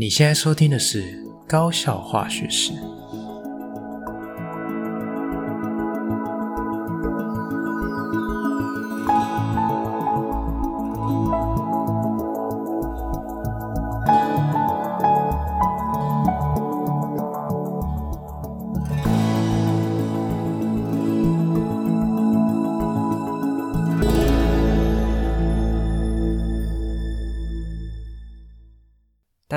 你现在收听的是《高效化学史》。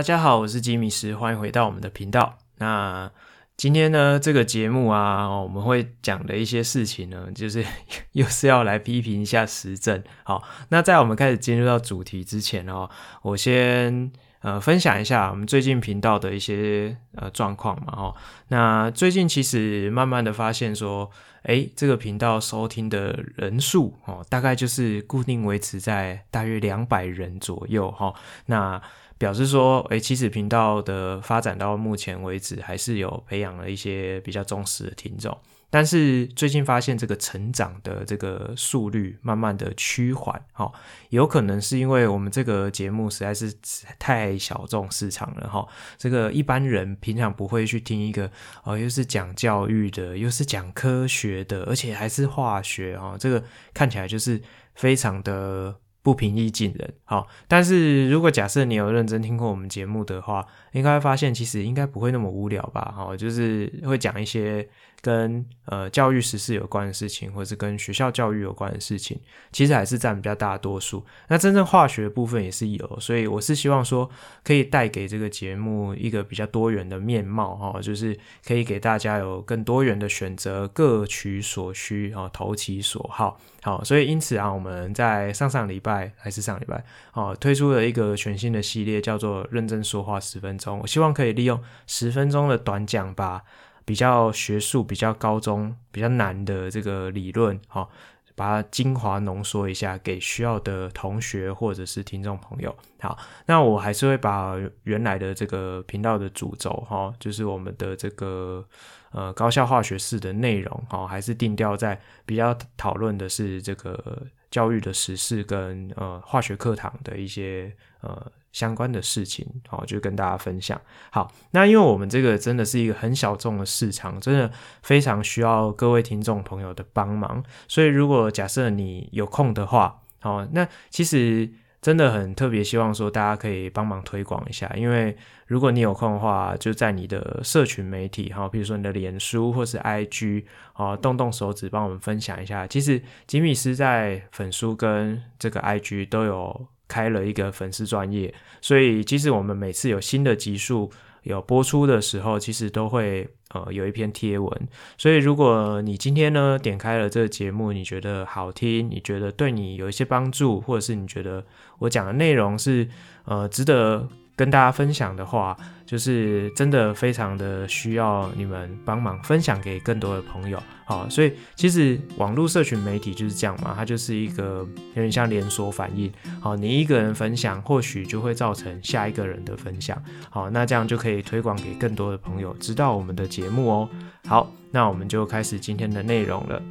大家好，我是吉米师，欢迎回到我们的频道。那今天呢，这个节目啊，我们会讲的一些事情呢，就是 又是要来批评一下时政。好，那在我们开始进入到主题之前哦，我先呃分享一下我们最近频道的一些呃状况嘛。哦，那最近其实慢慢的发现说，诶，这个频道收听的人数哦，大概就是固定维持在大约两百人左右。哈，那。表示说，诶，其实频道的发展到目前为止，还是有培养了一些比较忠实的听众。但是最近发现这个成长的这个速率慢慢的趋缓，哈，有可能是因为我们这个节目实在是太小众市场了，哈。这个一般人平常不会去听一个，哦，又是讲教育的，又是讲科学的，而且还是化学，哈，这个看起来就是非常的。不平易近人，好，但是如果假设你有认真听过我们节目的话，应该会发现其实应该不会那么无聊吧，好，就是会讲一些跟呃教育实事有关的事情，或者是跟学校教育有关的事情，其实还是占比较大多数。那真正化学部分也是有，所以我是希望说可以带给这个节目一个比较多元的面貌，哈，就是可以给大家有更多元的选择，各取所需，啊，投其所好。好，所以因此啊，我们在上上礼拜还是上礼拜，哦，推出了一个全新的系列，叫做“认真说话十分钟”。我希望可以利用十分钟的短讲，吧比较学术、比较高中、比较难的这个理论，好，把它精华浓缩一下，给需要的同学或者是听众朋友。好，那我还是会把原来的这个频道的主轴，哈，就是我们的这个。呃，高校化学式的内容，哦，还是定调在比较讨论的是这个教育的实事跟呃化学课堂的一些呃相关的事情，好，就跟大家分享。好，那因为我们这个真的是一个很小众的市场，真的非常需要各位听众朋友的帮忙，所以如果假设你有空的话，好，那其实。真的很特别，希望说大家可以帮忙推广一下，因为如果你有空的话，就在你的社群媒体哈，比如说你的脸书或是 IG 啊，动动手指帮我们分享一下。其实吉米斯在粉书跟这个 IG 都有开了一个粉丝专业，所以其实我们每次有新的集数有播出的时候，其实都会。呃，有一篇贴文，所以如果你今天呢点开了这个节目，你觉得好听，你觉得对你有一些帮助，或者是你觉得我讲的内容是呃值得。跟大家分享的话，就是真的非常的需要你们帮忙分享给更多的朋友，好，所以其实网络社群媒体就是这样嘛，它就是一个有点像连锁反应，好，你一个人分享，或许就会造成下一个人的分享，好，那这样就可以推广给更多的朋友知道我们的节目哦。好，那我们就开始今天的内容了。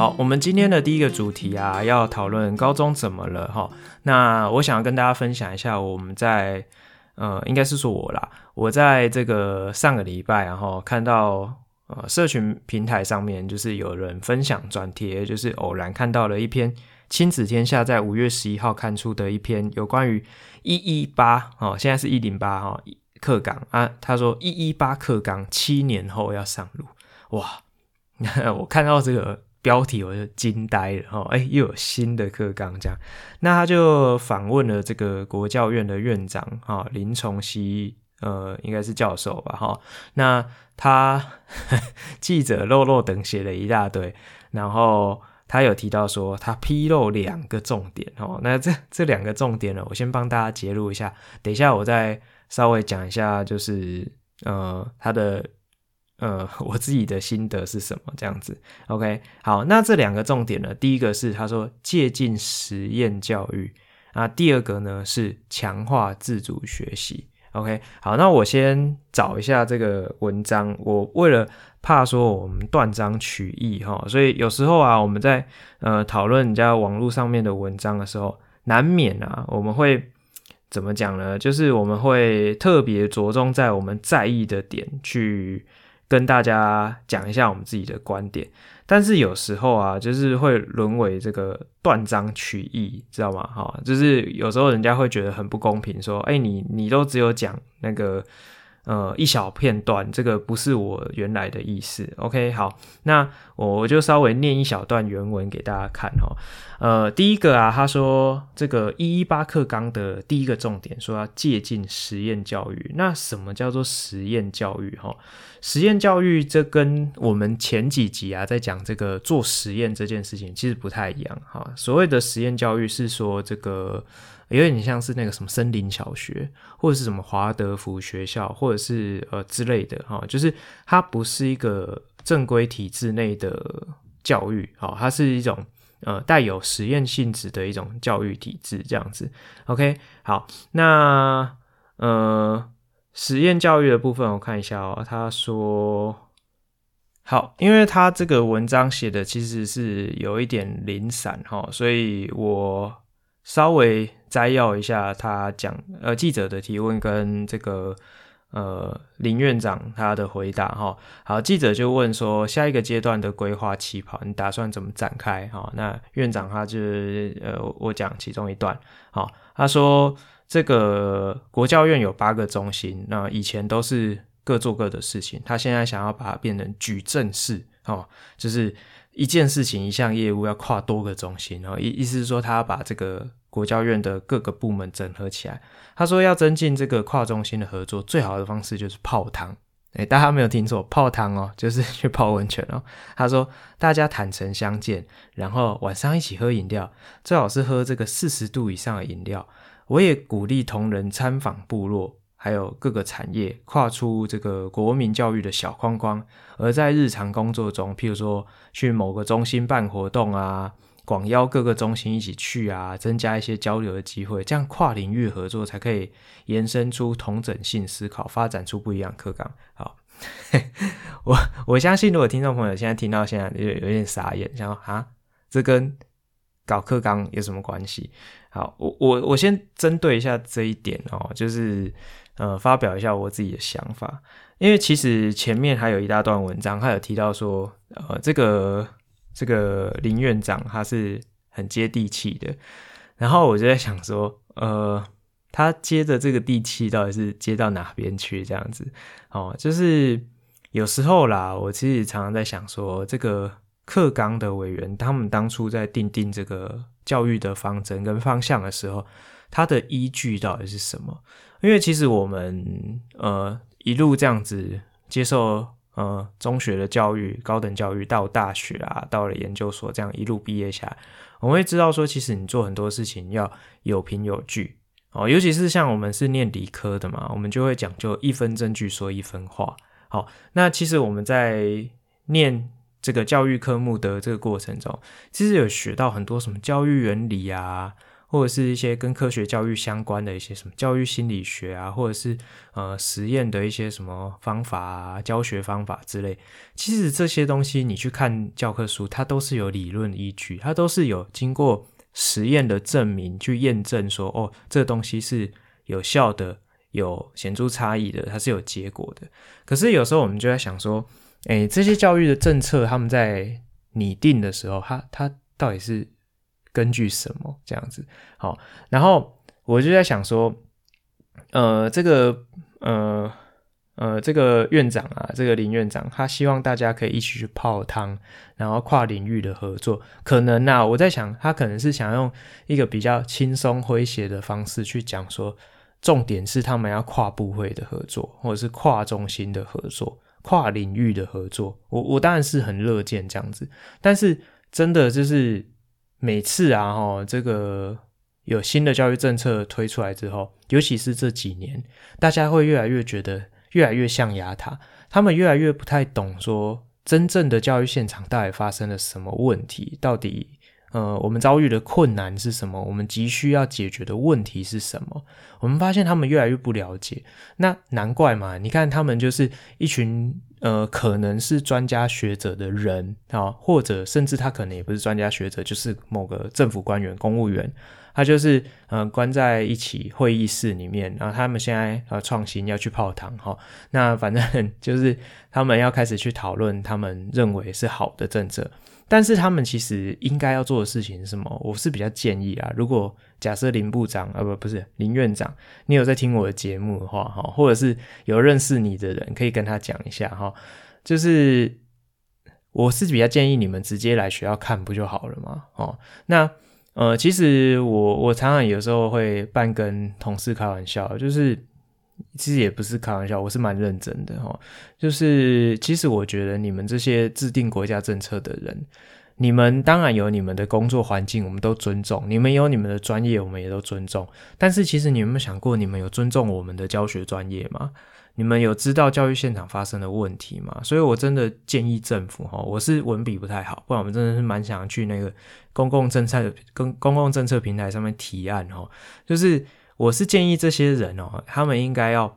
好，我们今天的第一个主题啊，要讨论高中怎么了哈。那我想要跟大家分享一下，我们在呃，应该是说我啦，我在这个上个礼拜，然后看到呃，社群平台上面就是有人分享转贴，就是偶然看到了一篇亲子天下在五月十一号刊出的一篇有关于一一八哦，现在是一零八哈课纲啊，他说一一八课纲七年后要上路，哇，我看到这个。标题我就惊呆了哦，哎，又有新的课纲这样，那他就访问了这个国教院的院长哈林崇熙，呃，应该是教授吧哈，那他呵 呵记者漏漏等写了一大堆，然后他有提到说他披露两个重点哦，那这这两个重点呢，我先帮大家揭露一下，等一下我再稍微讲一下，就是呃他的。呃，我自己的心得是什么？这样子，OK，好，那这两个重点呢，第一个是他说借鉴实验教育那，第二个呢是强化自主学习 OK，好，那我先找一下这个文章。我为了怕说我们断章取义哈，所以有时候啊，我们在呃讨论人家网络上面的文章的时候，难免啊，我们会怎么讲呢？就是我们会特别着重在我们在意的点去跟大家讲一下我们自己的观点。但是有时候啊，就是会沦为这个断章取义，知道吗？哈，就是有时候人家会觉得很不公平，说，哎，你你都只有讲那个。呃，一小片段，这个不是我原来的意思。OK，好，那我就稍微念一小段原文给大家看哈。呃，第一个啊，他说这个一一八课纲的第一个重点，说要借鉴实验教育。那什么叫做实验教育？哈，实验教育这跟我们前几集啊在讲这个做实验这件事情其实不太一样哈。所谓的实验教育是说这个。有点像是那个什么森林小学，或者是什么华德福学校，或者是呃之类的哈，就是它不是一个正规体制内的教育，哈，它是一种呃带有实验性质的一种教育体制这样子。OK，好，那呃实验教育的部分我看一下哦，他说好，因为他这个文章写的其实是有一点零散哈，所以我。稍微摘要一下他讲呃记者的提问跟这个呃林院长他的回答哈，好，记者就问说，下一个阶段的规划起跑你打算怎么展开哈？那院长他就呃我讲其中一段好，他说这个国教院有八个中心，那以前都是各做各的事情，他现在想要把它变成矩阵式哦，就是一件事情一项业务要跨多个中心，然后意意思是说他要把这个。国教院的各个部门整合起来，他说要增进这个跨中心的合作，最好的方式就是泡汤。诶，大家没有听错，泡汤哦，就是去泡温泉哦。他说大家坦诚相见，然后晚上一起喝饮料，最好是喝这个四十度以上的饮料。我也鼓励同仁参访部落，还有各个产业，跨出这个国民教育的小框框，而在日常工作中，譬如说去某个中心办活动啊。广邀各个中心一起去啊，增加一些交流的机会，这样跨领域合作才可以延伸出同整性思考，发展出不一样课纲。好，我我相信，如果听众朋友现在听到现在有有点傻眼，想说啊，这跟搞课纲有什么关系？好，我我我先针对一下这一点哦，就是呃，发表一下我自己的想法，因为其实前面还有一大段文章，他有提到说，呃，这个。这个林院长他是很接地气的，然后我就在想说，呃，他接的这个地气到底是接到哪边去？这样子，哦，就是有时候啦，我其实常常在想说，这个课纲的委员他们当初在定定这个教育的方针跟方向的时候，它的依据到底是什么？因为其实我们呃一路这样子接受。呃，中学的教育、高等教育到大学啊，到了研究所，这样一路毕业下来，我们会知道说，其实你做很多事情要有凭有据哦。尤其是像我们是念理科的嘛，我们就会讲究一分证据说一分话。好，那其实我们在念这个教育科目的这个过程中，其实有学到很多什么教育原理啊。或者是一些跟科学教育相关的一些什么教育心理学啊，或者是呃实验的一些什么方法啊、教学方法之类，其实这些东西你去看教科书，它都是有理论依据，它都是有经过实验的证明去验证说，哦，这东西是有效的、有显著差异的，它是有结果的。可是有时候我们就在想说，诶，这些教育的政策他们在拟定的时候，它它到底是？根据什么这样子？好，然后我就在想说，呃，这个，呃，呃，这个院长啊，这个林院长，他希望大家可以一起去泡汤，然后跨领域的合作。可能啊，我在想，他可能是想用一个比较轻松诙谐的方式去讲说，重点是他们要跨部会的合作，或者是跨中心的合作，跨领域的合作。我我当然是很乐见这样子，但是真的就是。每次啊，哈，这个有新的教育政策推出来之后，尤其是这几年，大家会越来越觉得越来越象牙塔，他们越来越不太懂说真正的教育现场到底发生了什么问题，到底呃，我们遭遇的困难是什么？我们急需要解决的问题是什么？我们发现他们越来越不了解，那难怪嘛。你看，他们就是一群呃，可能是专家学者的人啊，或者甚至他可能也不是专家学者，就是某个政府官员、公务员，他就是呃关在一起会议室里面，然后他们现在呃创新要去泡汤哈，那反正 就是他们要开始去讨论他们认为是好的政策。但是他们其实应该要做的事情是什么？我是比较建议啊，如果假设林部长啊不不是林院长，你有在听我的节目的话哈，或者是有认识你的人，可以跟他讲一下哈。就是我是比较建议你们直接来学校看不就好了吗？哦，那呃，其实我我常常有时候会半跟同事开玩笑，就是。其实也不是开玩笑，我是蛮认真的哈。就是其实我觉得你们这些制定国家政策的人，你们当然有你们的工作环境，我们都尊重；你们有你们的专业，我们也都尊重。但是其实你有没有想过，你们有尊重我们的教学专业吗？你们有知道教育现场发生的问题吗？所以我真的建议政府哈，我是文笔不太好，不然我们真的是蛮想去那个公共政策跟公共政策平台上面提案哈，就是。我是建议这些人哦，他们应该要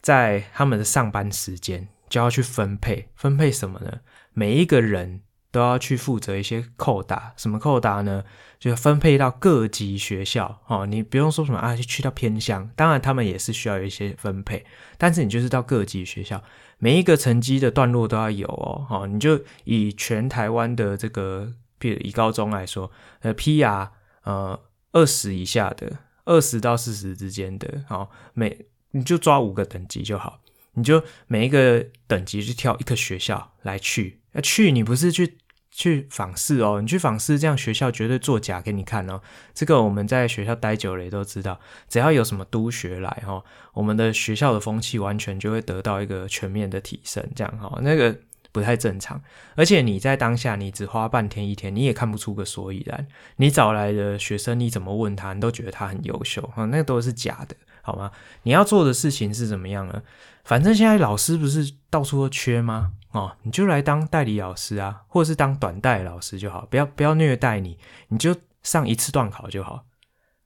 在他们的上班时间就要去分配，分配什么呢？每一个人都要去负责一些扣打，什么扣打呢？就分配到各级学校哦。你不用说什么啊，去到偏乡，当然他们也是需要有一些分配，但是你就是到各级学校，每一个成绩的段落都要有哦。哦，你就以全台湾的这个，比如以高中来说，呃，PR 呃二十以下的。二十到四十之间的，好，每你就抓五个等级就好，你就每一个等级去挑一个学校来去，要去你不是去去访视哦，你去访视这样学校绝对作假给你看哦。这个我们在学校待久了也都知道，只要有什么督学来哈，我们的学校的风气完全就会得到一个全面的提升，这样哈，那个。不太正常，而且你在当下，你只花半天一天，你也看不出个所以然。你找来的学生，你怎么问他，你都觉得他很优秀啊，那都是假的，好吗？你要做的事情是怎么样呢？反正现在老师不是到处都缺吗？哦，你就来当代理老师啊，或者是当短代老师就好，不要不要虐待你，你就上一次段考就好，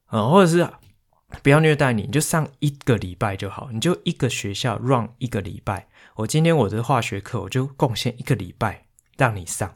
啊，或者是不要虐待你，你就上一个礼拜就好，你就一个学校 run 一个礼拜。我今天我的化学课，我就贡献一个礼拜让你上，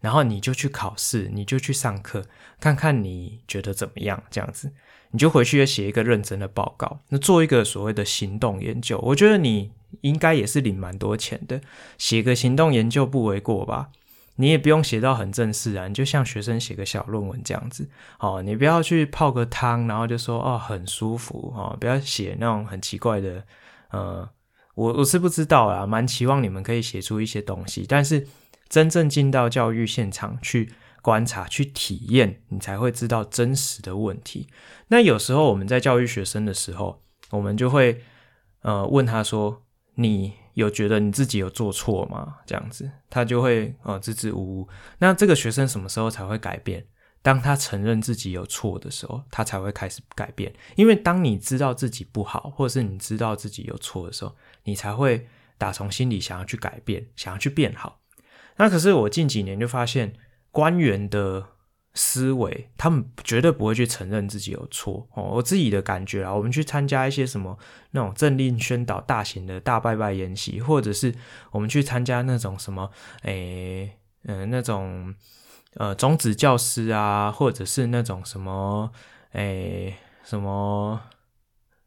然后你就去考试，你就去上课，看看你觉得怎么样？这样子，你就回去写一个认真的报告，那做一个所谓的行动研究。我觉得你应该也是领蛮多钱的，写个行动研究不为过吧？你也不用写到很正式啊，你就像学生写个小论文这样子。哦，你不要去泡个汤，然后就说哦很舒服哦，不要写那种很奇怪的，呃。我我是不知道啦，蛮期望你们可以写出一些东西，但是真正进到教育现场去观察、去体验，你才会知道真实的问题。那有时候我们在教育学生的时候，我们就会呃问他说：“你有觉得你自己有做错吗？”这样子，他就会呃支支吾吾。那这个学生什么时候才会改变？当他承认自己有错的时候，他才会开始改变。因为当你知道自己不好，或者是你知道自己有错的时候，你才会打从心里想要去改变，想要去变好。那可是我近几年就发现，官员的思维，他们绝对不会去承认自己有错哦。我自己的感觉啊，我们去参加一些什么那种政令宣导大型的大拜拜演习，或者是我们去参加那种什么，诶、嗯、那种。呃，种子教师啊，或者是那种什么，诶、什么，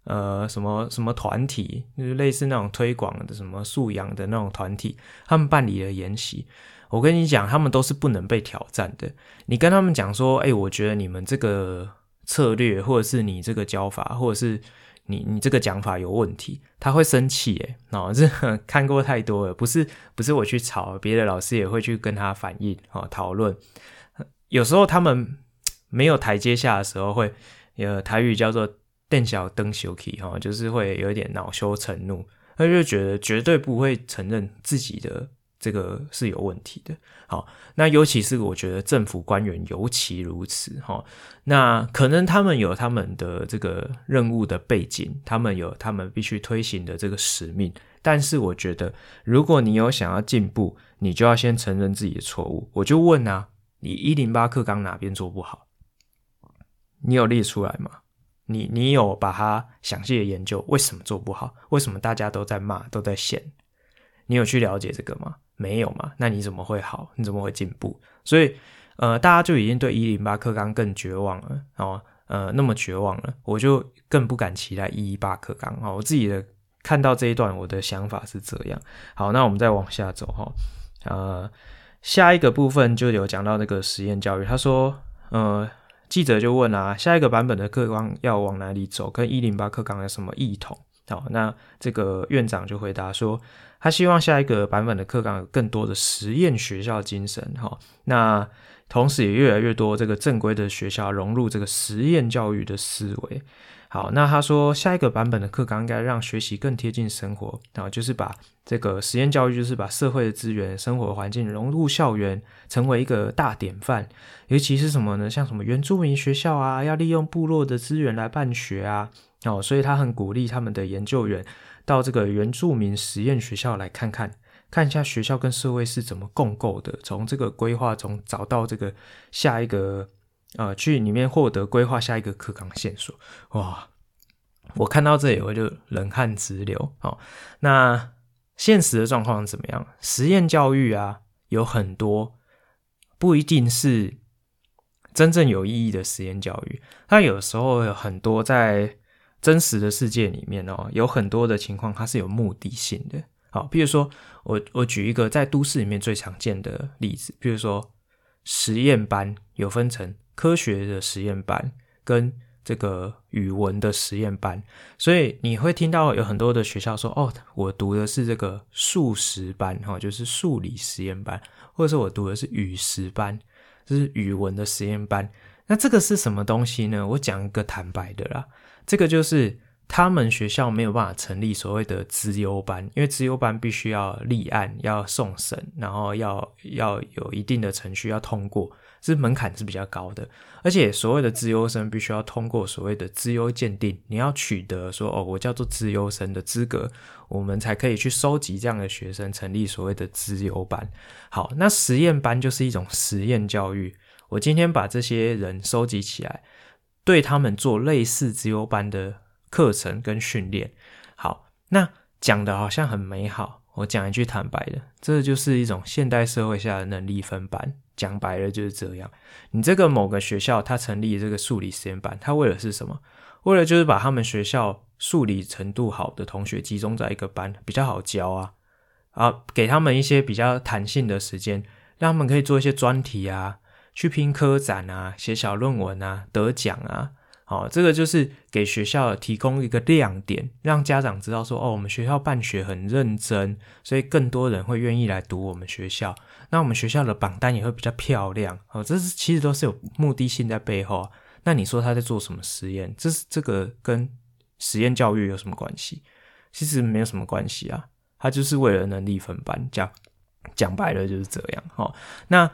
呃，什么什么团体，就是类似那种推广的什么素养的那种团体，他们办理了研习，我跟你讲，他们都是不能被挑战的。你跟他们讲说，哎、我觉得你们这个策略，或者是你这个教法，或者是。你你这个讲法有问题，他会生气诶，哦，这看过太多了，不是不是我去吵，别的老师也会去跟他反映哦，讨论。有时候他们没有台阶下的时候会，呃，台语叫做“邓小灯修气”哈，就是会有一点恼羞成怒，他就觉得绝对不会承认自己的。这个是有问题的，好，那尤其是我觉得政府官员尤其如此，哈，那可能他们有他们的这个任务的背景，他们有他们必须推行的这个使命，但是我觉得，如果你有想要进步，你就要先承认自己的错误。我就问啊，你一零八课纲哪边做不好？你有列出来吗？你你有把它详细的研究，为什么做不好？为什么大家都在骂，都在嫌？你有去了解这个吗？没有嘛？那你怎么会好？你怎么会进步？所以，呃，大家就已经对一零八课纲更绝望了，哦，呃，那么绝望了，我就更不敢期待一一八课纲啊！我自己的看到这一段，我的想法是这样。好，那我们再往下走哈，呃。下一个部分就有讲到那个实验教育，他说，呃，记者就问啊，下一个版本的课纲要往哪里走，跟一零八课纲有什么异同？好，那这个院长就回答说，他希望下一个版本的课纲有更多的实验学校精神，哈，那同时也越来越多这个正规的学校融入这个实验教育的思维。好，那他说下一个版本的课纲应该让学习更贴近生活，然后就是把这个实验教育，就是把社会的资源、生活环境融入校园，成为一个大典范。尤其是什么呢？像什么原住民学校啊，要利用部落的资源来办学啊，哦，所以他很鼓励他们的研究员到这个原住民实验学校来看看，看一下学校跟社会是怎么共构的，从这个规划中找到这个下一个。呃，去里面获得规划下一个课纲线索，哇！我看到这里我就冷汗直流。哦，那现实的状况怎么样？实验教育啊，有很多不一定是真正有意义的实验教育。它有时候有很多在真实的世界里面哦，有很多的情况它是有目的性的。好，比如说我我举一个在都市里面最常见的例子，比如说实验班有分成。科学的实验班跟这个语文的实验班，所以你会听到有很多的学校说：“哦，我读的是这个数实班，哈，就是数理实验班，或者是我读的是语实班，就是语文的实验班。”那这个是什么东西呢？我讲一个坦白的啦，这个就是。他们学校没有办法成立所谓的资优班，因为资优班必须要立案、要送审，然后要要有一定的程序要通过，这门槛是比较高的。而且所谓的资优生必须要通过所谓的资优鉴定，你要取得说哦，我叫做资优生的资格，我们才可以去收集这样的学生，成立所谓的资优班。好，那实验班就是一种实验教育，我今天把这些人收集起来，对他们做类似资优班的。课程跟训练，好，那讲的好像很美好。我讲一句坦白的，这就是一种现代社会下的能力分班。讲白了就是这样。你这个某个学校，它成立这个数理实验班，它为了是什么？为了就是把他们学校数理程度好的同学集中在一个班，比较好教啊，啊，给他们一些比较弹性的时间，让他们可以做一些专题啊，去拼科展啊，写小论文啊，得奖啊。好，这个就是给学校提供一个亮点，让家长知道说，哦，我们学校办学很认真，所以更多人会愿意来读我们学校。那我们学校的榜单也会比较漂亮。哦，这是其实都是有目的性在背后。那你说他在做什么实验？这是这个跟实验教育有什么关系？其实没有什么关系啊，他就是为了能力分班，讲讲白了就是这样。好，那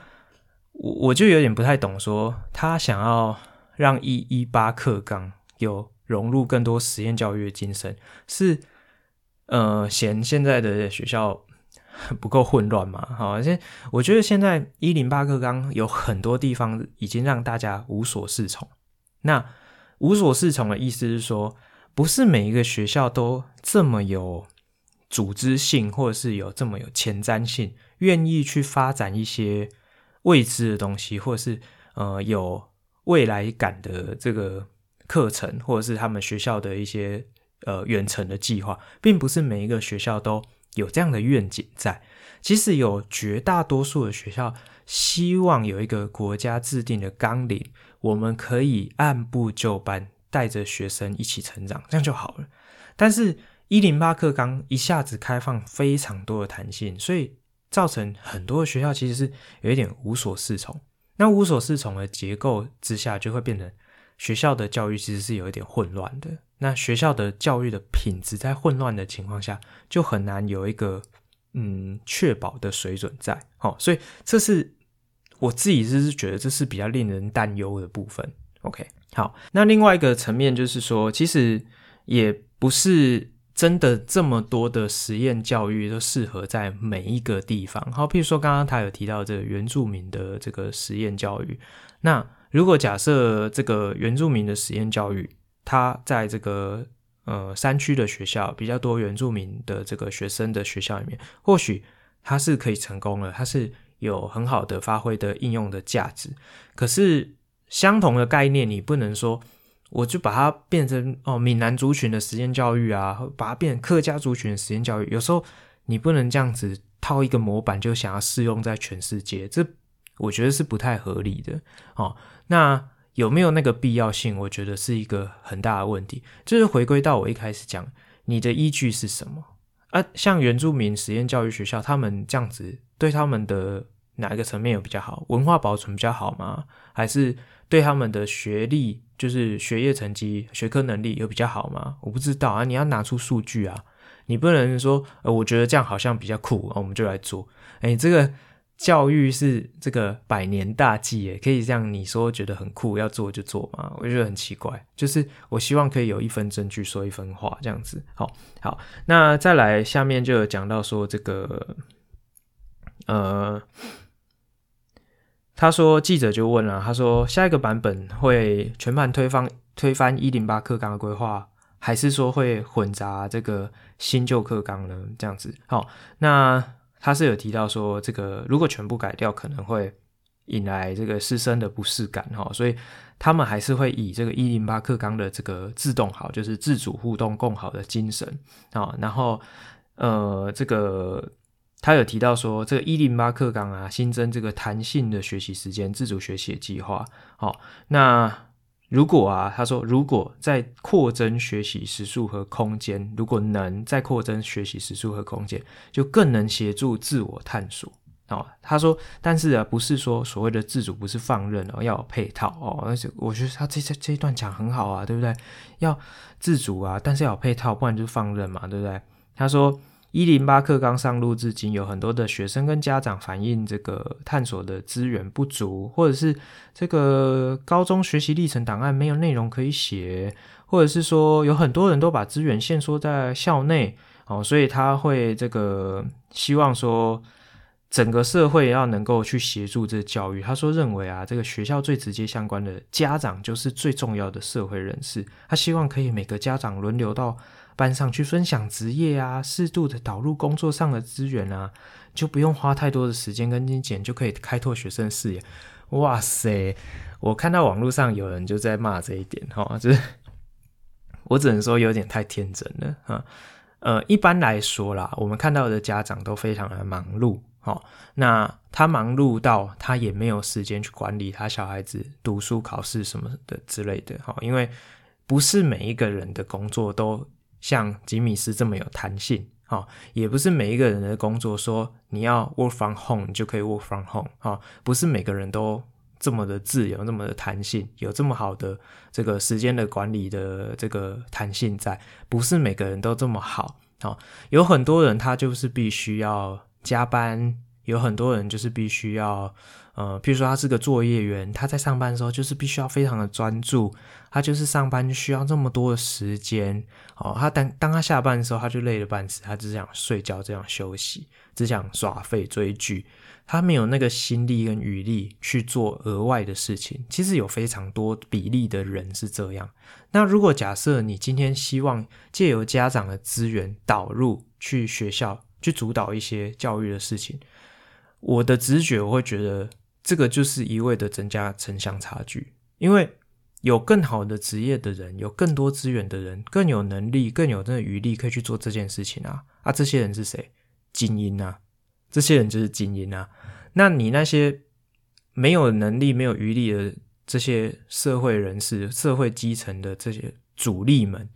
我我就有点不太懂，说他想要。让一一八课纲有融入更多实验教育的精神，是呃嫌现在的学校 不够混乱嘛？好，现我觉得现在一零八课纲有很多地方已经让大家无所适从。那无所适从的意思是说，不是每一个学校都这么有组织性，或者是有这么有前瞻性，愿意去发展一些未知的东西，或者是呃有。未来感的这个课程，或者是他们学校的一些呃远程的计划，并不是每一个学校都有这样的愿景在。即使有绝大多数的学校希望有一个国家制定的纲领，我们可以按部就班，带着学生一起成长，这样就好了。但是，一零八课纲一下子开放非常多的弹性，所以造成很多的学校其实是有一点无所适从。那无所适从的结构之下，就会变成学校的教育其实是有一点混乱的。那学校的教育的品质在混乱的情况下，就很难有一个嗯确保的水准在。好，所以这是我自己是觉得这是比较令人担忧的部分。OK，好，那另外一个层面就是说，其实也不是真的这么多的实验教育都适合在每一个地方。好，譬如说刚刚他有提到这个原住民的这个实验教育，那如果假设这个原住民的实验教育，他在这个呃山区的学校比较多原住民的这个学生的学校里面，或许他是可以成功了，他是有很好的发挥的应用的价值。可是相同的概念，你不能说。我就把它变成哦，闽南族群的实验教育啊，把它变成客家族群的实验教育。有时候你不能这样子套一个模板，就想要适用在全世界，这我觉得是不太合理的。哦，那有没有那个必要性？我觉得是一个很大的问题。就是回归到我一开始讲，你的依据是什么？啊，像原住民实验教育学校，他们这样子对他们的哪一个层面有比较好？文化保存比较好吗？还是对他们的学历？就是学业成绩、学科能力有比较好吗？我不知道啊，你要拿出数据啊，你不能说，呃，我觉得这样好像比较酷，啊我们就来做。哎，这个教育是这个百年大计，哎，可以这样你说觉得很酷，要做就做嘛？我觉得很奇怪。就是我希望可以有一分证据说一分话，这样子。好，好，那再来下面就有讲到说这个，呃。他说：“记者就问了，他说下一个版本会全盘推翻推翻一零八课纲的规划，还是说会混杂这个新旧课纲呢？这样子。好，那他是有提到说，这个如果全部改掉，可能会引来这个师生的不适感哈，所以他们还是会以这个一零八课纲的这个自动好，就是自主互动共好的精神啊，然后呃这个。”他有提到说，这个一零八课纲啊，新增这个弹性的学习时间、自主学习的计划。好，那如果啊，他说如果再扩增学习时数和空间，如果能再扩增学习时数和空间，就更能协助自我探索。哦，他说，但是啊，不是说所谓的自主不是放任哦，要有配套哦。而且我觉得他这这这一段讲很好啊，对不对？要自主啊，但是要有配套，不然就放任嘛，对不对？他说。一零八课刚上路至今，有很多的学生跟家长反映，这个探索的资源不足，或者是这个高中学习历程档案没有内容可以写，或者是说有很多人都把资源限缩在校内，哦，所以他会这个希望说整个社会要能够去协助这教育。他说认为啊，这个学校最直接相关的家长就是最重要的社会人士，他希望可以每个家长轮流到。班上去分享职业啊，适度的导入工作上的资源啊，就不用花太多的时间跟金钱，就可以开拓学生视野。哇塞！我看到网络上有人就在骂这一点哈，就是我只能说有点太天真了哈。呃，一般来说啦，我们看到的家长都非常的忙碌哈，那他忙碌到他也没有时间去管理他小孩子读书、考试什么的之类的哈，因为不是每一个人的工作都。像吉米斯这么有弹性，也不是每一个人的工作说你要 work from home 你就可以 work from home，哈，不是每个人都这么的自由，这么的弹性，有这么好的这个时间的管理的这个弹性在，不是每个人都这么好，有很多人他就是必须要加班，有很多人就是必须要。呃，譬如说他是个作业员，他在上班的时候就是必须要非常的专注，他就是上班需要这么多的时间，哦，他当当他下班的时候，他就累得半死，他只想睡觉，这样休息，只想耍废追剧，他没有那个心力跟余力去做额外的事情。其实有非常多比例的人是这样。那如果假设你今天希望借由家长的资源导入去学校去主导一些教育的事情，我的直觉我会觉得。这个就是一味的增加城乡差距，因为有更好的职业的人，有更多资源的人，更有能力、更有那个余力可以去做这件事情啊！啊，这些人是谁？精英啊！这些人就是精英啊！那你那些没有能力、没有余力的这些社会人士、社会基层的这些主力们，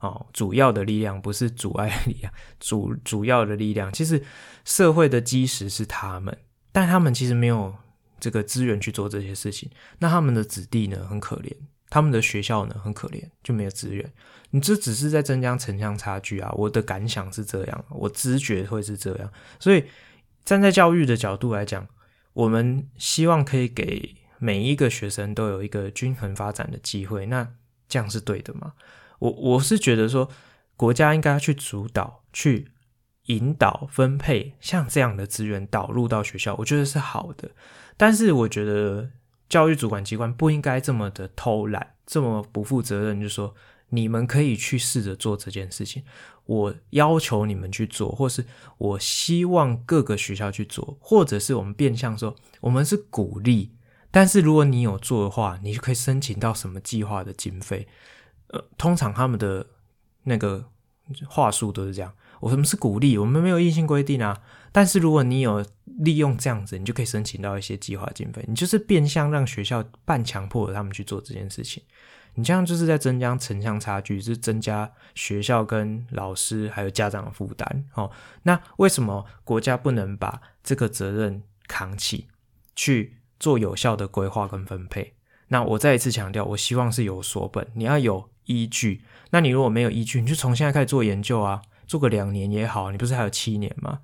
哦，主要的力量不是阻碍力量，主主要的力量，其实社会的基石是他们，但他们其实没有。这个资源去做这些事情，那他们的子弟呢，很可怜，他们的学校呢，很可怜，就没有资源。你这只是在增加城乡差距啊！我的感想是这样，我直觉会是这样。所以站在教育的角度来讲，我们希望可以给每一个学生都有一个均衡发展的机会。那这样是对的吗？我我是觉得说，国家应该去主导、去引导、分配像这样的资源导入到学校，我觉得是好的。但是我觉得教育主管机关不应该这么的偷懒，这么不负责任，就说你们可以去试着做这件事情，我要求你们去做，或是我希望各个学校去做，或者是我们变相说，我们是鼓励。但是如果你有做的话，你就可以申请到什么计划的经费。呃，通常他们的那个话术都是这样。我们是鼓励，我们没有硬性规定啊。但是如果你有利用这样子，你就可以申请到一些计划经费。你就是变相让学校半强迫他们去做这件事情。你这样就是在增加城乡差距，是增加学校跟老师还有家长的负担。哦，那为什么国家不能把这个责任扛起，去做有效的规划跟分配？那我再一次强调，我希望是有所本，你要有依据。那你如果没有依据，你就从现在开始做研究啊，做个两年也好，你不是还有七年吗？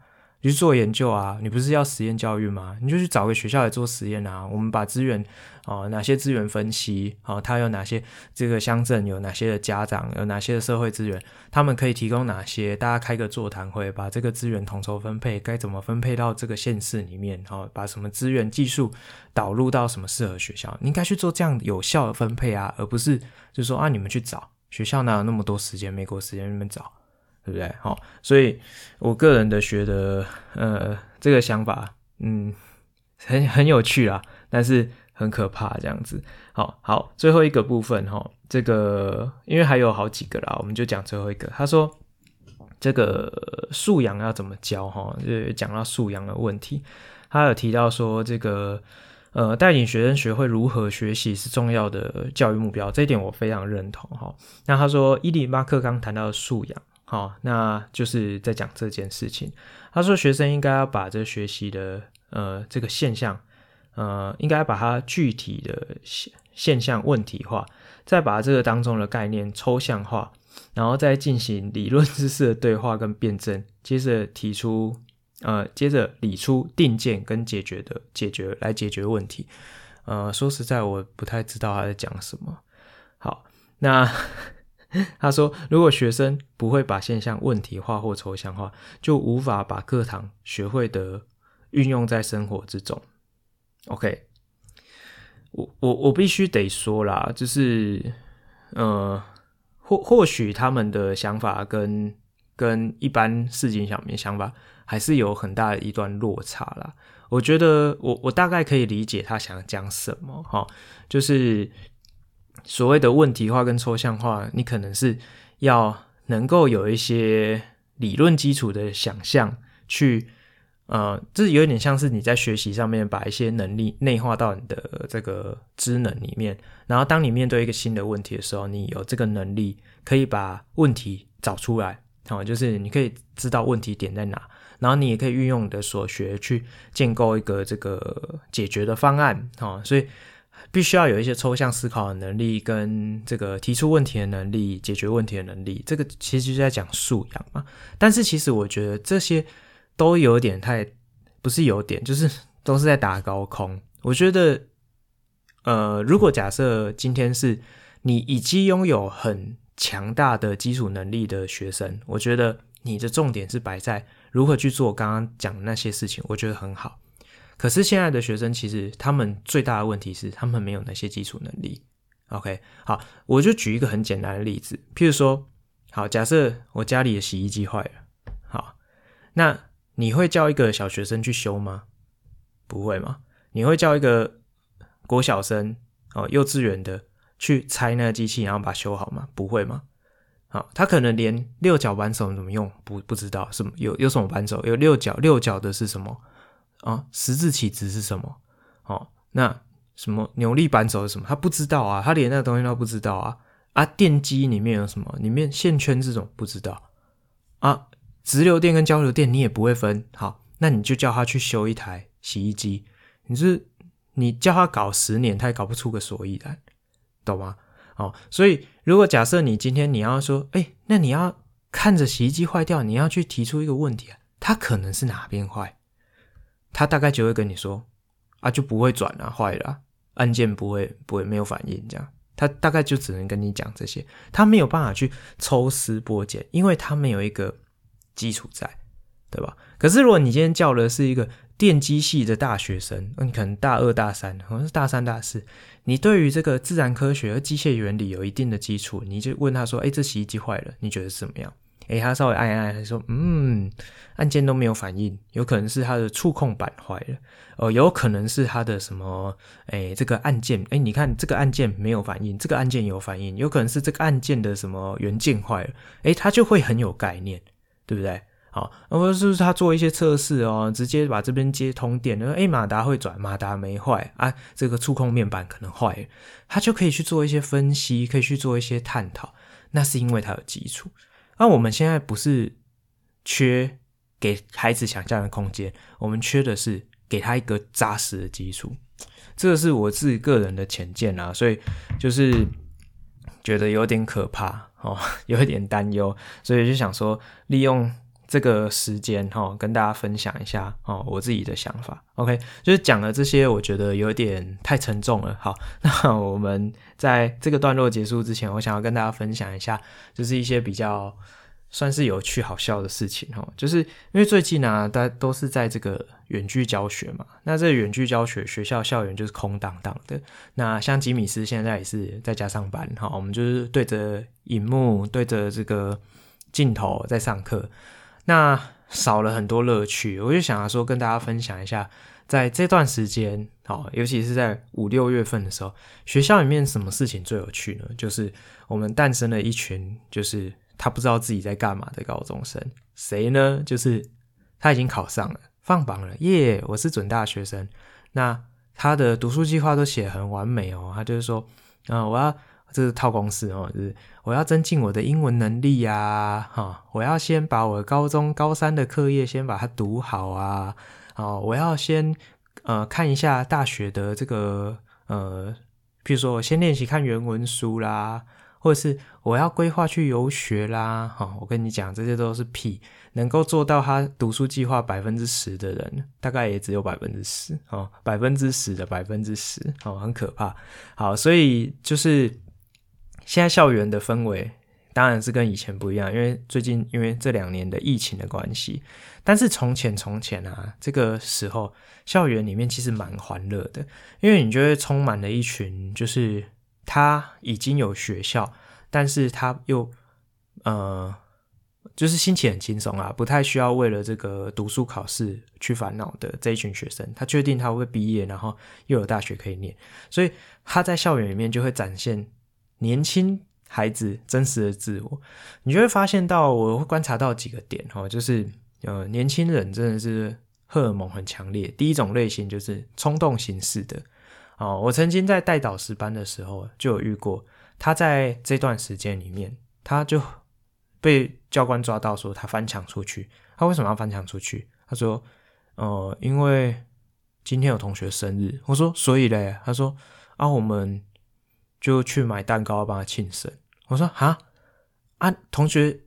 去做研究啊，你不是要实验教育吗？你就去找个学校来做实验啊。我们把资源啊、哪些资源分析啊，它有哪些这个乡镇有哪些的家长，有哪些的社会资源，他们可以提供哪些？大家开个座谈会，把这个资源统筹分配，该怎么分配到这个县市里面？啊，把什么资源技术导入到什么适合学校？你应该去做这样有效的分配啊，而不是就是说啊，你们去找学校哪有那么多时间，美国时间你们找。对不对？好，所以我个人的觉得，呃，这个想法，嗯，很很有趣啊，但是很可怕，这样子。好好，最后一个部分哈，这个因为还有好几个啦，我们就讲最后一个。他说，这个素养要怎么教？哈，就讲到素养的问题，他有提到说，这个呃，带领学生学会如何学习是重要的教育目标，这一点我非常认同哈。那他说，伊里马克刚谈到的素养。好，那就是在讲这件事情。他说，学生应该要把这学习的呃这个现象，呃，应该把它具体的现现象问题化，再把这个当中的概念抽象化，然后再进行理论知识的对话跟辩证，接着提出呃，接着理出定见跟解决的解决来解决问题。呃，说实在，我不太知道他在讲什么。好，那。他说：“如果学生不会把现象问题化或抽象化，就无法把课堂学会的运用在生活之中。” OK，我我我必须得说啦，就是呃，或或许他们的想法跟跟一般市井小民想法还是有很大的一段落差啦。我觉得我我大概可以理解他想讲什么哈，就是。所谓的问题化跟抽象化，你可能是要能够有一些理论基础的想象，去呃，这有点像是你在学习上面把一些能力内化到你的这个知能里面，然后当你面对一个新的问题的时候，你有这个能力可以把问题找出来，好，就是你可以知道问题点在哪，然后你也可以运用你的所学去建构一个这个解决的方案，好，所以。必须要有一些抽象思考的能力，跟这个提出问题的能力、解决问题的能力，这个其实就在讲素养嘛。但是其实我觉得这些都有点太，不是有点，就是都是在打高空。我觉得，呃，如果假设今天是你已经拥有很强大的基础能力的学生，我觉得你的重点是摆在如何去做刚刚讲的那些事情，我觉得很好。可是现在的学生其实他们最大的问题是他们没有那些基础能力。OK，好，我就举一个很简单的例子，譬如说，好，假设我家里的洗衣机坏了，好，那你会叫一个小学生去修吗？不会吗？你会叫一个国小生哦，幼稚园的去拆那个机器，然后把它修好吗？不会吗？好，他可能连六角扳手怎么用不不知道，什么有有什么扳手？有六角，六角的是什么？啊，十字起子是什么？哦，那什么扭力扳手是什么？他不知道啊，他连那个东西都不知道啊。啊，电机里面有什么？里面线圈这种不知道啊。直流电跟交流电你也不会分。好，那你就叫他去修一台洗衣机。你是你叫他搞十年，他也搞不出个所以然，懂吗？哦，所以如果假设你今天你要说，哎，那你要看着洗衣机坏掉，你要去提出一个问题啊，它可能是哪边坏？他大概就会跟你说，啊，就不会转啊，坏了，按键不会不会没有反应这样，他大概就只能跟你讲这些，他没有办法去抽丝剥茧，因为他没有一个基础在，对吧？可是如果你今天叫的是一个电机系的大学生，那你可能大二大三，可能是大三大四，你对于这个自然科学和机械原理有一定的基础，你就问他说：“哎，这洗衣机坏了，你觉得怎么样？”诶，他稍微按一按，他说：“嗯，按键都没有反应，有可能是他的触控板坏了，哦，有可能是他的什么？诶，这个按键，诶，你看这个按键没有反应，这个按键有反应，有可能是这个按键的什么元件坏了，诶，他就会很有概念，对不对？好，或者是不是他做一些测试哦，直接把这边接通电，然后诶，马达会转，马达没坏啊，这个触控面板可能坏了，他就可以去做一些分析，可以去做一些探讨，那是因为他有基础。”那我们现在不是缺给孩子想象的空间，我们缺的是给他一个扎实的基础。这个是我自己个人的浅见啊，所以就是觉得有点可怕哦，有一点担忧，所以就想说利用。这个时间哈，跟大家分享一下哦，我自己的想法。OK，就是讲了这些，我觉得有点太沉重了。好，那我们在这个段落结束之前，我想要跟大家分享一下，就是一些比较算是有趣好笑的事情哈。就是因为最近呢，大家都是在这个远距教学嘛，那这远距教学学校校园就是空荡荡的。那像吉米斯现在也是在家上班哈，我们就是对着荧幕，对着这个镜头在上课。那少了很多乐趣，我就想要说跟大家分享一下，在这段时间，哦，尤其是在五六月份的时候，学校里面什么事情最有趣呢？就是我们诞生了一群，就是他不知道自己在干嘛的高中生。谁呢？就是他已经考上了，放榜了，耶！我是准大学生。那他的读书计划都写很完美哦，他就是说，嗯，我要。这是套公式哦，就是我要增进我的英文能力呀，哈，我要先把我高中高三的课业先把它读好啊，哦，我要先呃看一下大学的这个呃，比如说我先练习看原文书啦，或者是我要规划去游学啦，哈，我跟你讲，这些都是屁，能够做到他读书计划百分之十的人，大概也只有百分之十哦，百分之十的百分之十哦，很可怕。好，所以就是。现在校园的氛围当然是跟以前不一样，因为最近因为这两年的疫情的关系。但是从前从前啊，这个时候校园里面其实蛮欢乐的，因为你就会充满了一群，就是他已经有学校，但是他又呃，就是心情很轻松啊，不太需要为了这个读书考试去烦恼的这一群学生。他确定他会毕业，然后又有大学可以念，所以他在校园里面就会展现。年轻孩子真实的自我，你就会发现到，我会观察到几个点哦，就是呃，年轻人真的是荷尔蒙很强烈。第一种类型就是冲动形式的哦，我曾经在带导师班的时候就有遇过，他在这段时间里面，他就被教官抓到说他翻墙出去。他为什么要翻墙出去？他说，呃，因为今天有同学生日。我说，所以嘞？他说，啊，我们。就去买蛋糕帮他庆生。我说哈啊，同学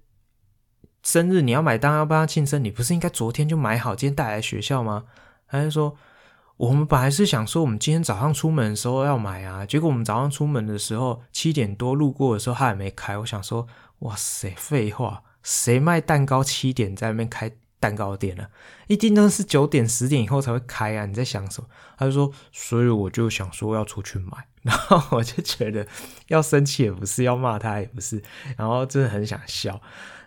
生日你要买蛋糕帮他庆生，你不是应该昨天就买好，今天带来学校吗？他就说我们本来是想说我们今天早上出门的时候要买啊，结果我们早上出门的时候七点多路过的时候他还没开。我想说哇塞，废话，谁卖蛋糕七点在那边开蛋糕店呢？一定都是九点十点以后才会开啊！你在想什么？他就说，所以我就想说要出去买。然后我就觉得要生气也不是，要骂他也不是，然后真的很想笑。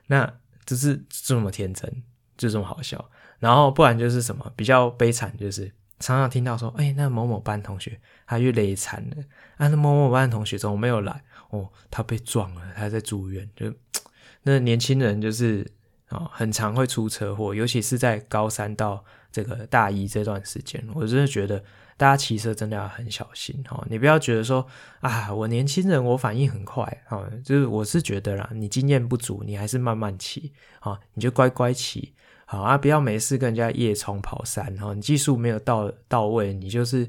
那就是这么天真，就这么好笑。然后不然就是什么比较悲惨，就是常常听到说，哎，那某某班同学他又累惨了啊，那某某班同学怎么没有来？哦，他被撞了，他在住院。就 那年轻人就是啊，很常会出车祸，尤其是在高三到这个大一这段时间，我真的觉得。大家骑车真的要很小心哦，你不要觉得说啊，我年轻人，我反应很快啊，就是我是觉得啦，你经验不足，你还是慢慢骑啊，你就乖乖骑好啊，不要没事跟人家夜冲跑山哈，你技术没有到到位，你就是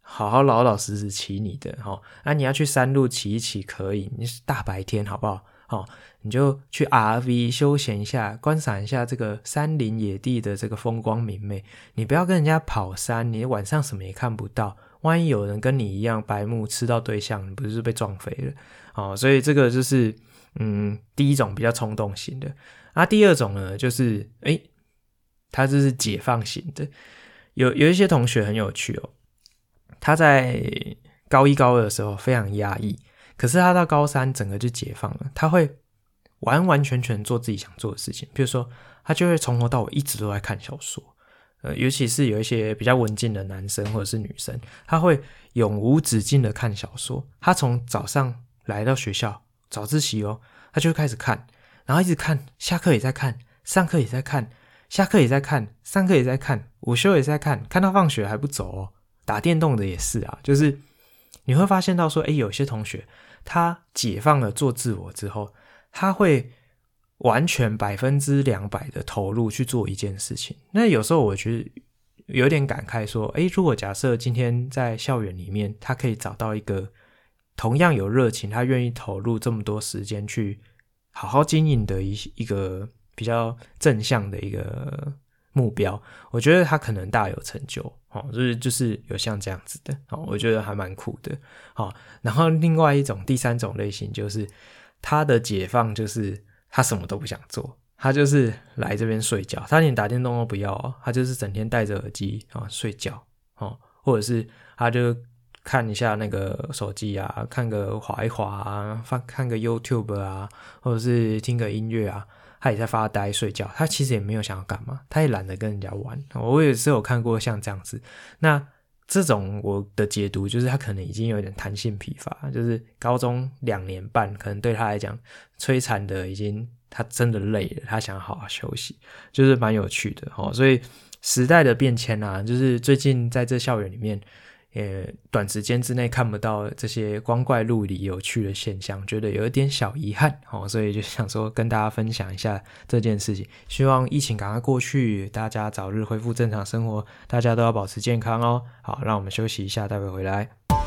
好好老老实实骑你的哈，啊，你要去山路骑一骑可以，你是大白天好不好？哦，你就去 RV 休闲一下，观赏一下这个山林野地的这个风光明媚。你不要跟人家跑山，你晚上什么也看不到。万一有人跟你一样白目吃到对象，你不是被撞飞了？哦，所以这个就是嗯，第一种比较冲动型的。啊，第二种呢，就是诶，他这是解放型的。有有一些同学很有趣哦，他在高一高二的时候非常压抑，可是他到高三整个就解放了，他会完完全全做自己想做的事情。比如说，他就会从头到尾一直都在看小说。呃，尤其是有一些比较文静的男生或者是女生，他会永无止境的看小说。他从早上来到学校早自习哦，他就开始看，然后一直看，下课也在看，上课也在看，下课也在看，上课也在看，午休也在看，看到放学还不走哦。打电动的也是啊，就是你会发现到说，诶，有些同学他解放了做自我之后，他会。完全百分之两百的投入去做一件事情，那有时候我觉得有点感慨，说，诶，如果假设今天在校园里面，他可以找到一个同样有热情，他愿意投入这么多时间去好好经营的一一个比较正向的一个目标，我觉得他可能大有成就，哦，就是就是有像这样子的，哦，我觉得还蛮酷的，好，然后另外一种第三种类型就是他的解放就是。他什么都不想做，他就是来这边睡觉，他连打电动都不要，他就是整天戴着耳机啊睡觉哦，或者是他就看一下那个手机啊，看个滑一滑啊，放看个 YouTube 啊，或者是听个音乐啊，他也在发呆睡觉，他其实也没有想要干嘛，他也懒得跟人家玩。我也是有看过像这样子，那这种我的解读就是他可能已经有点弹性疲乏，就是高中两年半，可能对他来讲摧残的已经，他真的累了，他想好好休息，就是蛮有趣的哦。所以时代的变迁啊，就是最近在这校园里面。也，短时间之内看不到这些光怪陆离有趣的现象，觉得有一点小遗憾哦，所以就想说跟大家分享一下这件事情。希望疫情赶快过去，大家早日恢复正常生活，大家都要保持健康哦。好，让我们休息一下，待会回来。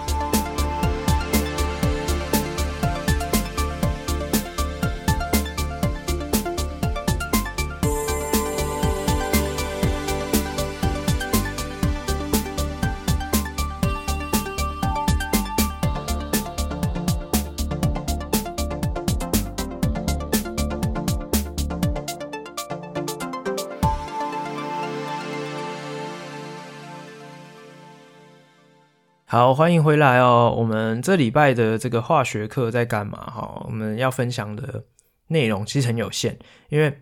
好，欢迎回来哦。我们这礼拜的这个化学课在干嘛？哈，我们要分享的内容其实很有限，因为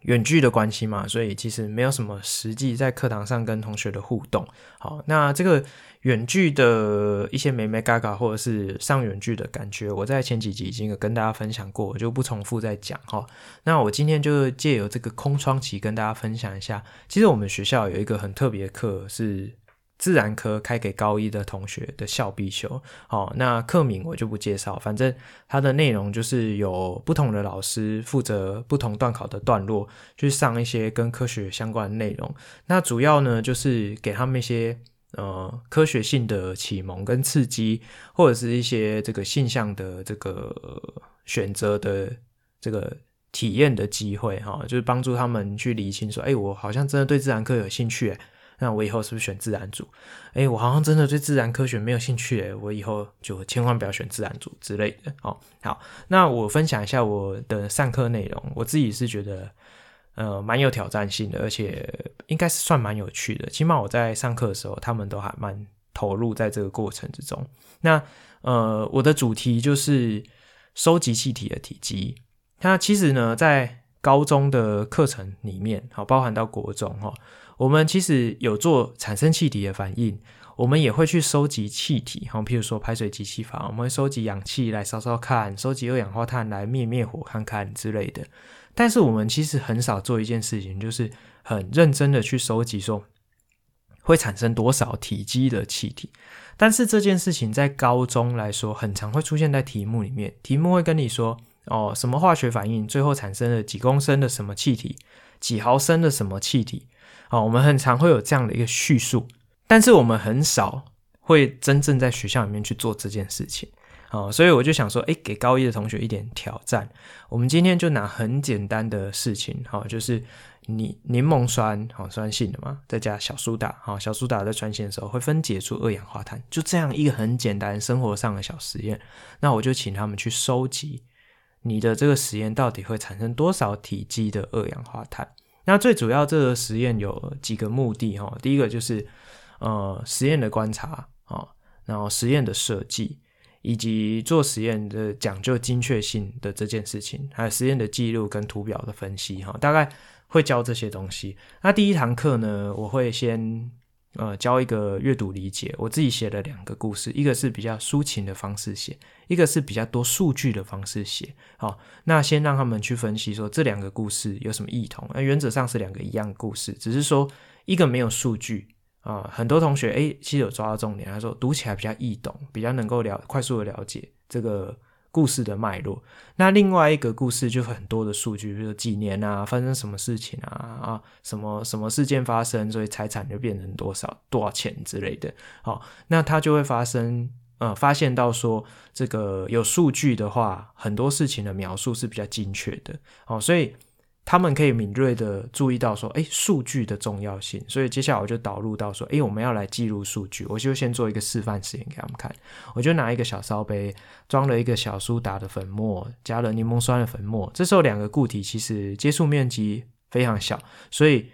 远距的关系嘛，所以其实没有什么实际在课堂上跟同学的互动。好，那这个远距的一些美眉嘎嘎或者是上远距的感觉，我在前几集已经有跟大家分享过，我就不重复再讲哈。那我今天就借由这个空窗期跟大家分享一下，其实我们学校有一个很特别的课是。自然科开给高一的同学的校必修，好，那课名我就不介绍，反正它的内容就是有不同的老师负责不同段考的段落，去上一些跟科学相关的内容。那主要呢就是给他们一些呃科学性的启蒙跟刺激，或者是一些这个现象的这个选择的这个体验的机会，哈，就是帮助他们去理清说，哎，我好像真的对自然科有兴趣，那我以后是不是选自然组？诶，我好像真的对自然科学没有兴趣诶，我以后就千万不要选自然组之类的。哦，好，那我分享一下我的上课内容，我自己是觉得呃蛮有挑战性的，而且应该是算蛮有趣的。起码我在上课的时候，他们都还蛮投入在这个过程之中。那呃，我的主题就是收集气体的体积。那其实呢，在高中的课程里面，好，包含到国中哈。我们其实有做产生气体的反应，我们也会去收集气体，哈，譬如说排水机器法，我们会收集氧气来烧烧看，收集二氧化碳来灭灭火看看之类的。但是我们其实很少做一件事情，就是很认真的去收集说会产生多少体积的气体。但是这件事情在高中来说，很常会出现在题目里面，题目会跟你说，哦，什么化学反应最后产生了几公升的什么气体，几毫升的什么气体。哦，我们很常会有这样的一个叙述，但是我们很少会真正在学校里面去做这件事情。哦，所以我就想说，诶，给高一的同学一点挑战。我们今天就拿很简单的事情，好，就是你柠檬酸，好，酸性的嘛，再加小苏打，好，小苏打在穿线的时候会分解出二氧化碳，就这样一个很简单生活上的小实验。那我就请他们去收集你的这个实验到底会产生多少体积的二氧化碳。那最主要这个实验有几个目的，哈，第一个就是呃实验的观察，啊，然后实验的设计。以及做实验的讲究精确性的这件事情，还有实验的记录跟图表的分析，哈，大概会教这些东西。那第一堂课呢，我会先呃教一个阅读理解，我自己写了两个故事，一个是比较抒情的方式写，一个是比较多数据的方式写。好，那先让他们去分析说这两个故事有什么异同。那原则上是两个一样故事，只是说一个没有数据。啊、很多同学哎、欸，其实有抓到重点。他说读起来比较易懂，比较能够了快速的了解这个故事的脉络。那另外一个故事就很多的数据，比如说几年啊，发生什么事情啊啊，什么什么事件发生，所以财产就变成多少多少钱之类的。好，那它就会发生呃，发现到说这个有数据的话，很多事情的描述是比较精确的。好，所以。他们可以敏锐地注意到说，诶，数据的重要性。所以接下来我就导入到说，诶，我们要来记录数据。我就先做一个示范实验给他们看。我就拿一个小烧杯，装了一个小苏打的粉末，加了柠檬酸的粉末。这时候两个固体其实接触面积非常小，所以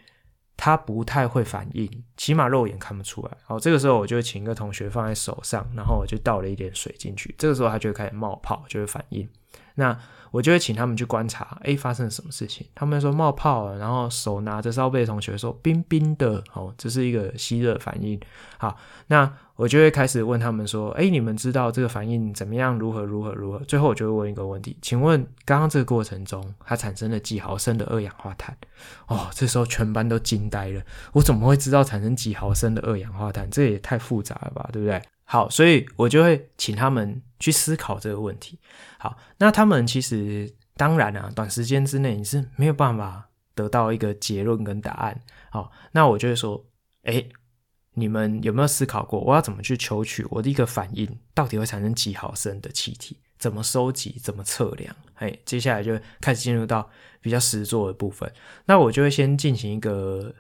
它不太会反应，起码肉眼看不出来。好，这个时候我就请一个同学放在手上，然后我就倒了一点水进去。这个时候它就会开始冒泡，就会反应。那我就会请他们去观察，诶，发生了什么事情？他们说冒泡了，然后手拿着烧杯的同学说冰冰的，哦，这是一个吸热反应。好，那我就会开始问他们说，诶，你们知道这个反应怎么样？如何如何如何？最后我就会问一个问题，请问刚刚这个过程中它产生了几毫升的二氧化碳？哦，这时候全班都惊呆了，我怎么会知道产生几毫升的二氧化碳？这也太复杂了吧，对不对？好，所以我就会请他们去思考这个问题。好，那他们其实当然啊，短时间之内你是没有办法得到一个结论跟答案。好，那我就会说，诶，你们有没有思考过，我要怎么去求取我的一个反应，到底会产生几毫升的气体？怎么收集？怎么测量？诶，接下来就开始进入到比较实作的部分。那我就会先进行一个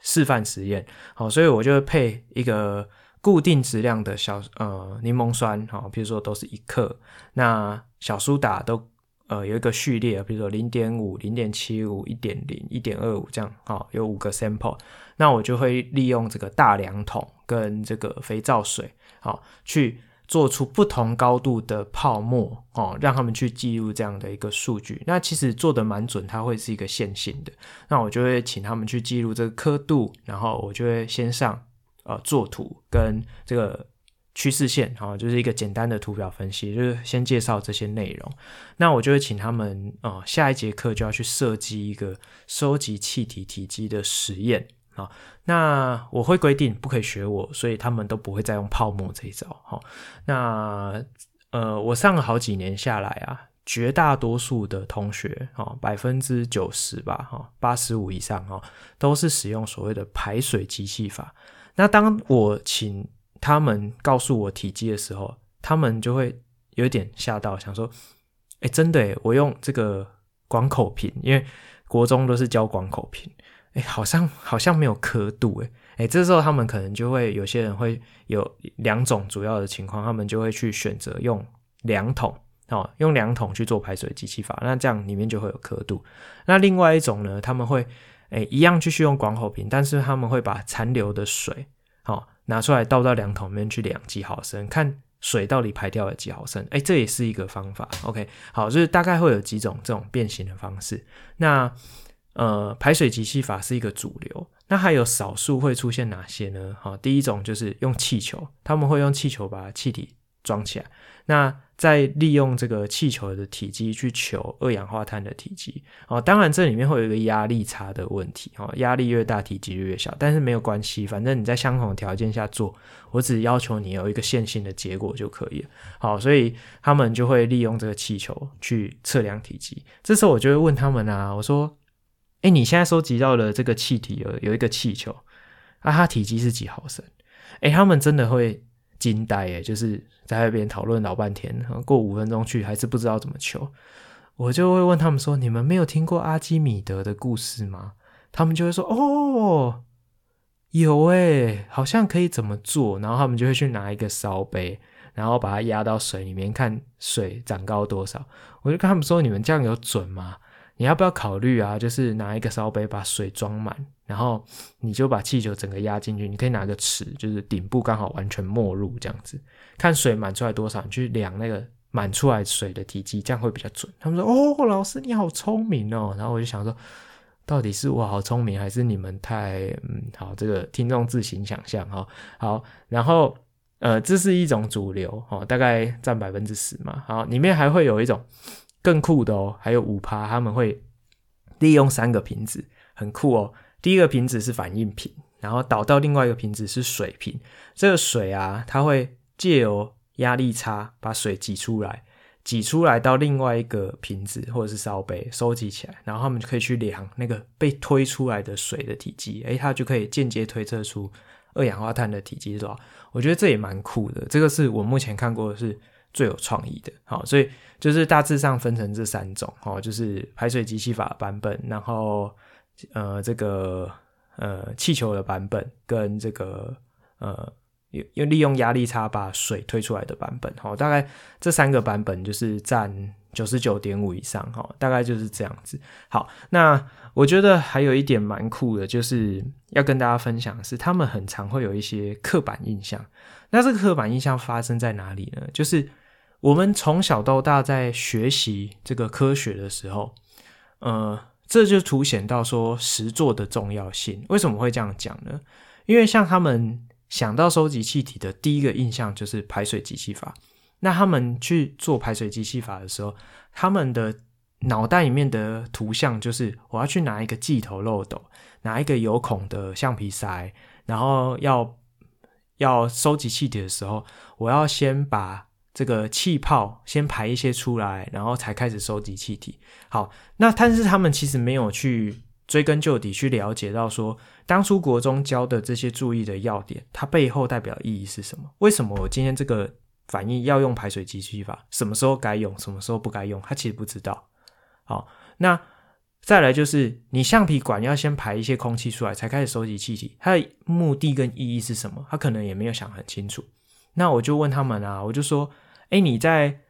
示范实验。好，所以我就会配一个。固定质量的小呃柠檬酸，哈，比如说都是一克，那小苏打都呃有一个序列，比如说零点五、零点七五、一点零、一点二五这样，哈，有五个 sample，那我就会利用这个大量桶跟这个肥皂水，好，去做出不同高度的泡沫，哦，让他们去记录这样的一个数据。那其实做的蛮准，它会是一个线性的，那我就会请他们去记录这个刻度，然后我就会先上。呃，作图跟这个趋势线，哈，就是一个简单的图表分析，就是先介绍这些内容。那我就会请他们，呃，下一节课就要去设计一个收集气体体积的实验啊。那我会规定不可以学我，所以他们都不会再用泡沫这一招。哈，那呃，我上了好几年下来啊，绝大多数的同学，哈，百分之九十吧，哈，八十五以上，哈，都是使用所谓的排水机器法。那当我请他们告诉我体积的时候，他们就会有点吓到，想说：“哎，真的，我用这个广口瓶，因为国中都是教广口瓶，哎，好像好像没有刻度，诶，哎，这时候他们可能就会有些人会有两种主要的情况，他们就会去选择用量筒，哦，用量筒去做排水机器法，那这样里面就会有刻度。那另外一种呢，他们会。诶，一样继续用广口瓶，但是他们会把残留的水，好、哦、拿出来倒到量筒里面去量几毫升，看水到底排掉了几毫升。诶，这也是一个方法。OK，好，就是大概会有几种这种变形的方式。那呃，排水机器法是一个主流。那还有少数会出现哪些呢？好、哦，第一种就是用气球，他们会用气球把气体装起来。那再利用这个气球的体积去求二氧化碳的体积哦，当然这里面会有一个压力差的问题哦，压力越大体积就越小，但是没有关系，反正你在相同的条件下做，我只要求你有一个线性的结果就可以了。好，所以他们就会利用这个气球去测量体积。这时候我就会问他们啊，我说：“诶，你现在收集到的这个气体有有一个气球啊，它体积是几毫升？”诶，他们真的会惊呆诶，就是在那边讨论老半天，过五分钟去还是不知道怎么求。我就会问他们说：“你们没有听过阿基米德的故事吗？”他们就会说：“哦，有诶，好像可以怎么做。”然后他们就会去拿一个烧杯，然后把它压到水里面，看水长高多少。我就跟他们说：“你们这样有准吗？你要不要考虑啊？就是拿一个烧杯把水装满。”然后你就把气球整个压进去，你可以拿个尺，就是顶部刚好完全没入这样子，看水满出来多少，你去量那个满出来水的体积，这样会比较准。他们说：“哦，老师你好聪明哦。”然后我就想说，到底是我好聪明，还是你们太……嗯，好，这个听众自行想象哈。好，然后呃，这是一种主流哦，大概占百分之十嘛。好，里面还会有一种更酷的哦，还有五趴，他们会利用三个瓶子，很酷哦。第一个瓶子是反应瓶，然后倒到另外一个瓶子是水瓶。这个水啊，它会借由压力差把水挤出来，挤出来到另外一个瓶子或者是烧杯收集起来，然后他们就可以去量那个被推出来的水的体积，诶，它就可以间接推测出二氧化碳的体积是多少。我觉得这也蛮酷的，这个是我目前看过的是最有创意的。好，所以就是大致上分成这三种，哦，就是排水机器法版本，然后。呃，这个呃气球的版本跟这个呃用利用压力差把水推出来的版本，好，大概这三个版本就是占九十九点五以上，哈，大概就是这样子。好，那我觉得还有一点蛮酷的，就是要跟大家分享的是，他们很常会有一些刻板印象。那这个刻板印象发生在哪里呢？就是我们从小到大在学习这个科学的时候，呃。这就凸显到说实作的重要性。为什么会这样讲呢？因为像他们想到收集气体的第一个印象就是排水机器法。那他们去做排水机器法的时候，他们的脑袋里面的图像就是我要去拿一个剂头漏斗，拿一个有孔的橡皮塞，然后要要收集气体的时候，我要先把。这个气泡先排一些出来，然后才开始收集气体。好，那但是他们其实没有去追根究底去了解到说，当初国中教的这些注意的要点，它背后代表意义是什么？为什么我今天这个反应要用排水机器法？什么时候该用，什么时候不该用？他其实不知道。好，那再来就是你橡皮管要先排一些空气出来，才开始收集气体，它的目的跟意义是什么？他可能也没有想很清楚。那我就问他们啊，我就说。哎，你在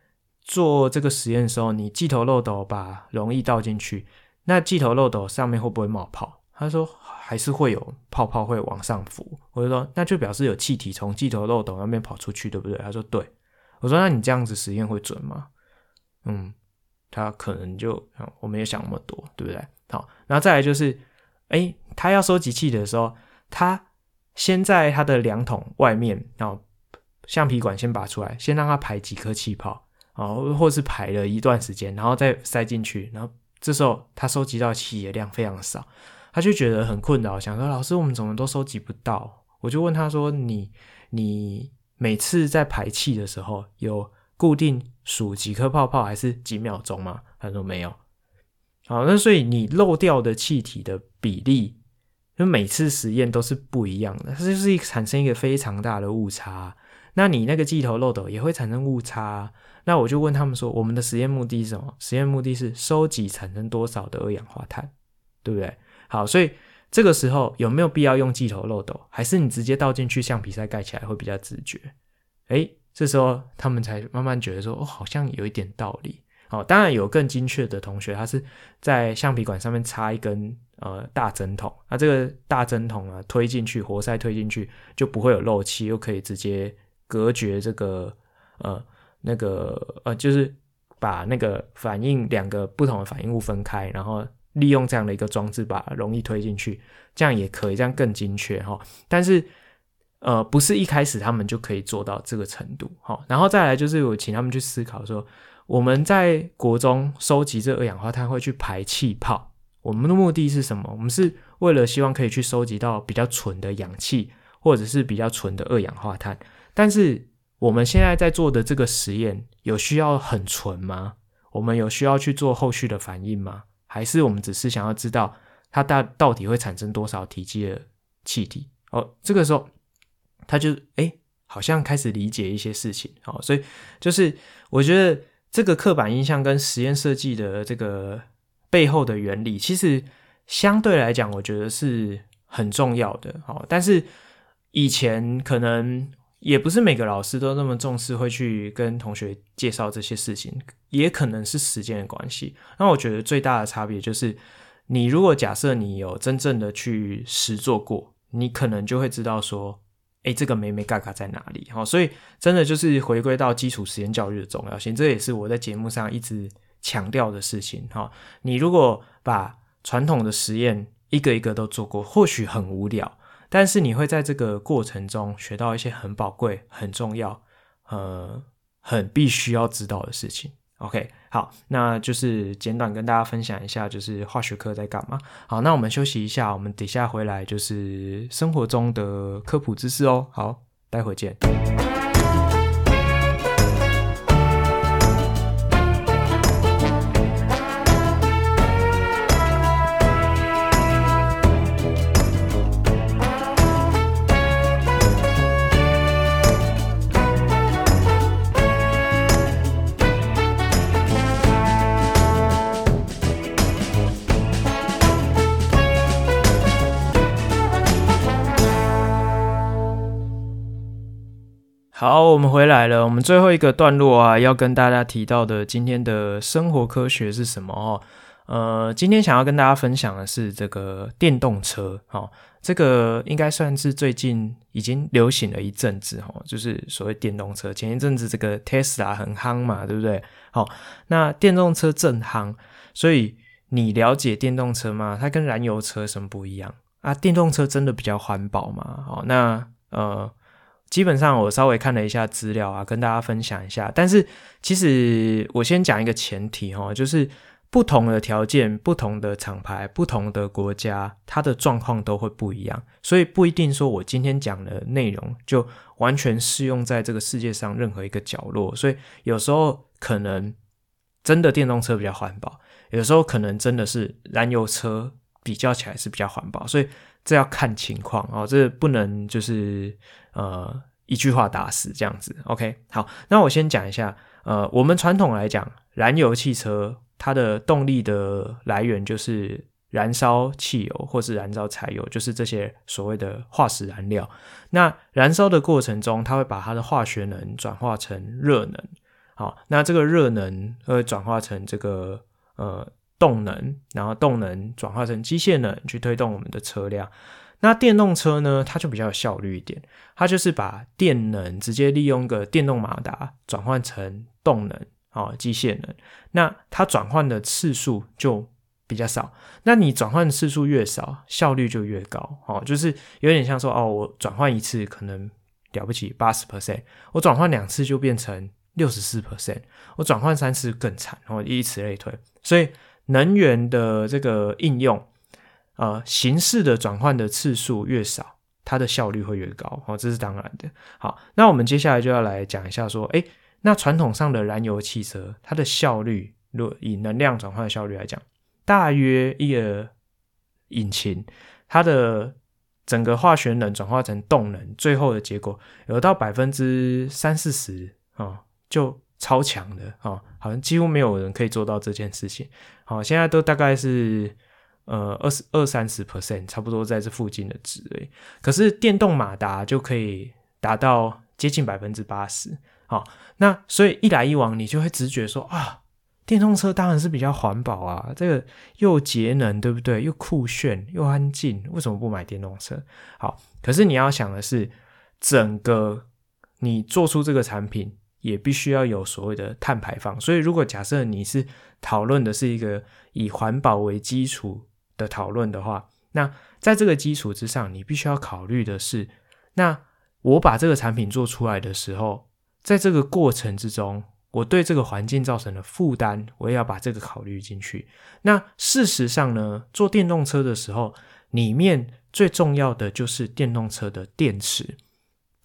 做这个实验的时候，你剂头漏斗把溶液倒进去，那剂头漏斗上面会不会冒泡？他说还是会有泡泡会往上浮。我就说那就表示有气体从剂头漏斗那边跑出去，对不对？他说对。我说那你这样子实验会准吗？嗯，他可能就我没有想那么多，对不对？好，然后再来就是，哎，他要收集气体的时候，他先在他的量筒外面，然后。橡皮管先拔出来，先让它排几颗气泡，啊，或是排了一段时间，然后再塞进去，然后这时候他收集到气的量非常少，他就觉得很困扰，想说老师，我们怎么都收集不到？我就问他说，你你每次在排气的时候有固定数几颗泡泡还是几秒钟吗？他说没有。好，那所以你漏掉的气体的比例，就每次实验都是不一样的，它就是产生一个非常大的误差。那你那个剂头漏斗也会产生误差，那我就问他们说，我们的实验目的是什么？实验目的是收集产生多少的二氧化碳，对不对？好，所以这个时候有没有必要用剂头漏斗？还是你直接倒进去，橡皮塞盖起来会比较直觉？诶，这时候他们才慢慢觉得说，哦，好像有一点道理。好，当然有更精确的同学，他是在橡皮管上面插一根呃大针筒，那这个大针筒啊推进去，活塞推进去就不会有漏气，又可以直接。隔绝这个呃那个呃，就是把那个反应两个不同的反应物分开，然后利用这样的一个装置把容易推进去，这样也可以，这样更精确哈。但是呃，不是一开始他们就可以做到这个程度哈。然后再来就是我请他们去思考说，我们在国中收集这二氧化碳会去排气泡，我们的目的是什么？我们是为了希望可以去收集到比较纯的氧气，或者是比较纯的二氧化碳。但是我们现在在做的这个实验有需要很纯吗？我们有需要去做后续的反应吗？还是我们只是想要知道它大到底会产生多少体积的气体？哦，这个时候他就诶好像开始理解一些事情。哦，所以就是我觉得这个刻板印象跟实验设计的这个背后的原理，其实相对来讲，我觉得是很重要的。好，但是以前可能。也不是每个老师都那么重视，会去跟同学介绍这些事情，也可能是时间的关系。那我觉得最大的差别就是，你如果假设你有真正的去实做过，你可能就会知道说，诶，这个眉眉嘎嘎在哪里？好，所以真的就是回归到基础实验教育的重要性，这也是我在节目上一直强调的事情。哈，你如果把传统的实验一个一个都做过，或许很无聊。但是你会在这个过程中学到一些很宝贵、很重要、呃，很必须要知道的事情。OK，好，那就是简短跟大家分享一下，就是化学课在干嘛。好，那我们休息一下，我们等下回来就是生活中的科普知识哦。好，待会见。好，我们回来了。我们最后一个段落啊，要跟大家提到的今天的生活科学是什么哦？呃，今天想要跟大家分享的是这个电动车。哦，这个应该算是最近已经流行了一阵子哦，就是所谓电动车。前一阵子这个 Tesla 很夯嘛，对不对？好，那电动车正夯，所以你了解电动车吗？它跟燃油车什么不一样啊？电动车真的比较环保吗？好，那呃。基本上我稍微看了一下资料啊，跟大家分享一下。但是其实我先讲一个前提哈，就是不同的条件、不同的厂牌、不同的国家，它的状况都会不一样，所以不一定说我今天讲的内容就完全适用在这个世界上任何一个角落。所以有时候可能真的电动车比较环保，有时候可能真的是燃油车比较起来是比较环保，所以这要看情况哦，这不能就是。呃，一句话打死这样子，OK，好，那我先讲一下，呃，我们传统来讲，燃油汽车它的动力的来源就是燃烧汽油或是燃烧柴油，就是这些所谓的化石燃料。那燃烧的过程中，它会把它的化学能转化成热能，好，那这个热能会转化成这个呃动能，然后动能转化成机械能去推动我们的车辆。那电动车呢，它就比较有效率一点，它就是把电能直接利用个电动马达转换成动能，哦，机械能。那它转换的次数就比较少。那你转换次数越少，效率就越高，哦，就是有点像说，哦，我转换一次可能了不起八十 percent，我转换两次就变成六十四 percent，我转换三次更惨，然后以此类推。所以能源的这个应用。呃，形式的转换的次数越少，它的效率会越高，哦，这是当然的。好，那我们接下来就要来讲一下，说，诶，那传统上的燃油汽车，它的效率，若以能量转换的效率来讲，大约一个引擎，它的整个化学能转化成动能，最后的结果有到百分之三四十啊，就超强的啊，哦，好像几乎没有人可以做到这件事情。好，现在都大概是。呃，二十二三十 percent，差不多在这附近的值诶。可是电动马达就可以达到接近百分之八十。好，那所以一来一往，你就会直觉说啊，电动车当然是比较环保啊，这个又节能，对不对？又酷炫又安静，为什么不买电动车？好，可是你要想的是，整个你做出这个产品，也必须要有所谓的碳排放。所以，如果假设你是讨论的是一个以环保为基础。的讨论的话，那在这个基础之上，你必须要考虑的是，那我把这个产品做出来的时候，在这个过程之中，我对这个环境造成的负担，我也要把这个考虑进去。那事实上呢，做电动车的时候，里面最重要的就是电动车的电池。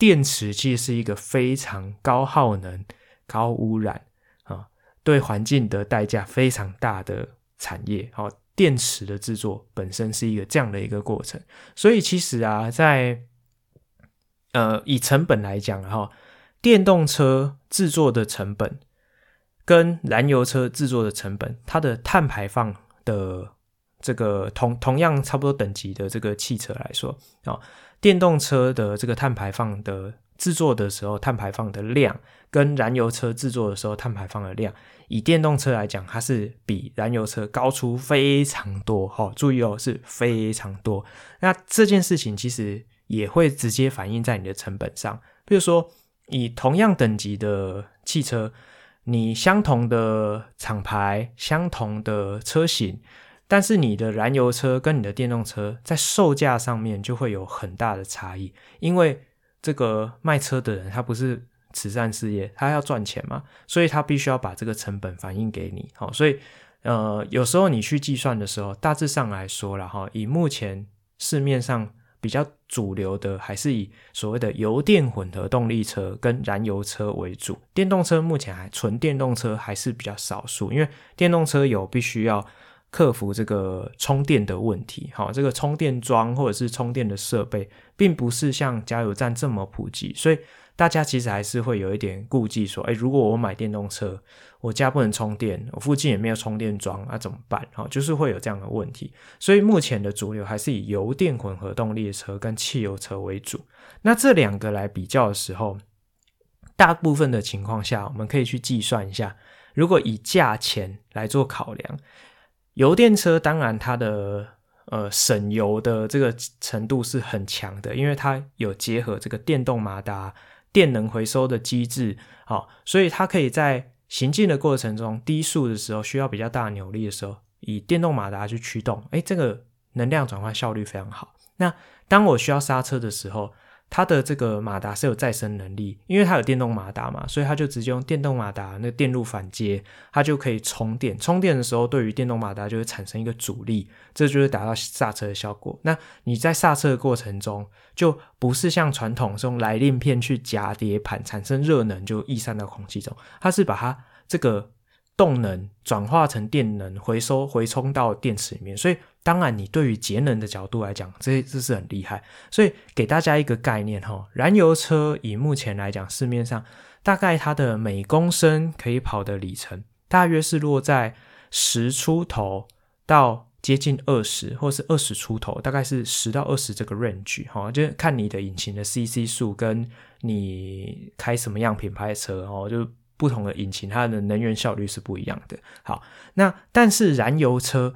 电池其实是一个非常高耗能、高污染啊，对环境的代价非常大的产业。好。电池的制作本身是一个这样的一个过程，所以其实啊，在呃，以成本来讲哈，电动车制作的成本跟燃油车制作的成本，它的碳排放的这个同同样差不多等级的这个汽车来说啊，电动车的这个碳排放的制作的时候，碳排放的量跟燃油车制作的时候碳排放的量，以电动车来讲，它是比燃油车高出非常多。好，注意哦，是非常多。那这件事情其实也会直接反映在你的成本上。比如说，以同样等级的汽车，你相同的厂牌、相同的车型，但是你的燃油车跟你的电动车在售价上面就会有很大的差异，因为这个卖车的人，他不是慈善事业，他要赚钱嘛，所以他必须要把这个成本反映给你。好，所以呃，有时候你去计算的时候，大致上来说了哈，以目前市面上比较主流的，还是以所谓的油电混合动力车跟燃油车为主。电动车目前还纯电动车还是比较少数，因为电动车有必须要。克服这个充电的问题，好，这个充电桩或者是充电的设备，并不是像加油站这么普及，所以大家其实还是会有一点顾忌，说，哎，如果我买电动车，我家不能充电，我附近也没有充电桩，那怎么办？好，就是会有这样的问题。所以目前的主流还是以油电混合动力的车跟汽油车为主。那这两个来比较的时候，大部分的情况下，我们可以去计算一下，如果以价钱来做考量。油电车当然它的呃省油的这个程度是很强的，因为它有结合这个电动马达、电能回收的机制，好，所以它可以在行进的过程中低速的时候需要比较大扭力的时候，以电动马达去驱动，诶，这个能量转换效率非常好。那当我需要刹车的时候，它的这个马达是有再生能力，因为它有电动马达嘛，所以它就直接用电动马达那电路反接，它就可以充电。充电的时候，对于电动马达就会产生一个阻力，这就是达到刹车的效果。那你在刹车的过程中，就不是像传统这种来令片去夹碟盘产生热能就逸散到空气中，它是把它这个动能转化成电能，回收回充到电池里面，所以。当然，你对于节能的角度来讲，这这是很厉害。所以给大家一个概念哈，燃油车以目前来讲，市面上大概它的每公升可以跑的里程，大约是落在十出头到接近二十，或是二十出头，大概是十到二十这个 range 哈，就看你的引擎的 CC 数跟你开什么样品牌的车哦，就不同的引擎它的能源效率是不一样的。好，那但是燃油车。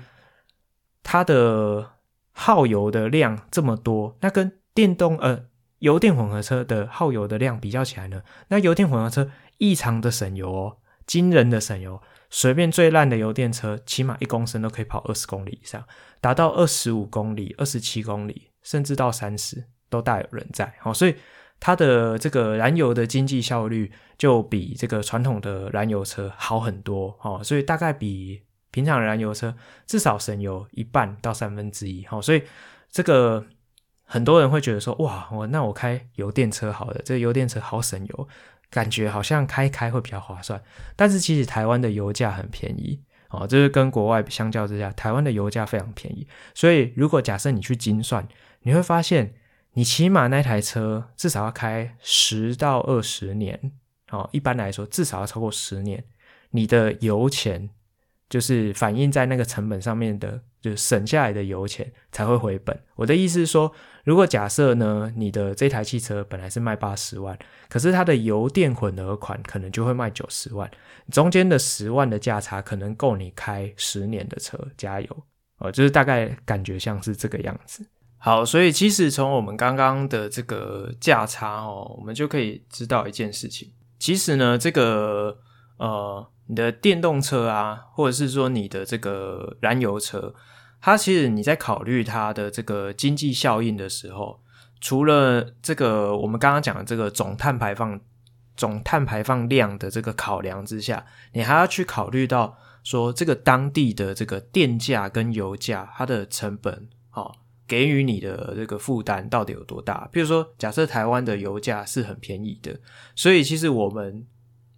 它的耗油的量这么多，那跟电动呃油电混合车的耗油的量比较起来呢？那油电混合车异常的省油哦，惊人的省油，随便最烂的油电车，起码一公升都可以跑二十公里以上，达到二十五公里、二十七公里，甚至到三十都大有人在。好，所以它的这个燃油的经济效率就比这个传统的燃油车好很多。哦，所以大概比。平常燃油车至少省油一半到三分之一，好，所以这个很多人会觉得说，哇，我那我开油电车好了，这个油电车好省油，感觉好像开开会比较划算。但是其实台湾的油价很便宜，哦，这是跟国外相较之下，台湾的油价非常便宜。所以如果假设你去精算，你会发现，你起码那台车至少要开十到二十年，哦，一般来说至少要超过十年，你的油钱。就是反映在那个成本上面的，就是省下来的油钱才会回本。我的意思是说，如果假设呢，你的这台汽车本来是卖八十万，可是它的油电混合款可能就会卖九十万，中间的十万的价差可能够你开十年的车加油哦，就是大概感觉像是这个样子。好，所以其实从我们刚刚的这个价差哦，我们就可以知道一件事情，其实呢，这个呃。你的电动车啊，或者是说你的这个燃油车，它其实你在考虑它的这个经济效应的时候，除了这个我们刚刚讲的这个总碳排放、总碳排放量的这个考量之下，你还要去考虑到说这个当地的这个电价跟油价它的成本，哦，给予你的这个负担到底有多大？比如说，假设台湾的油价是很便宜的，所以其实我们。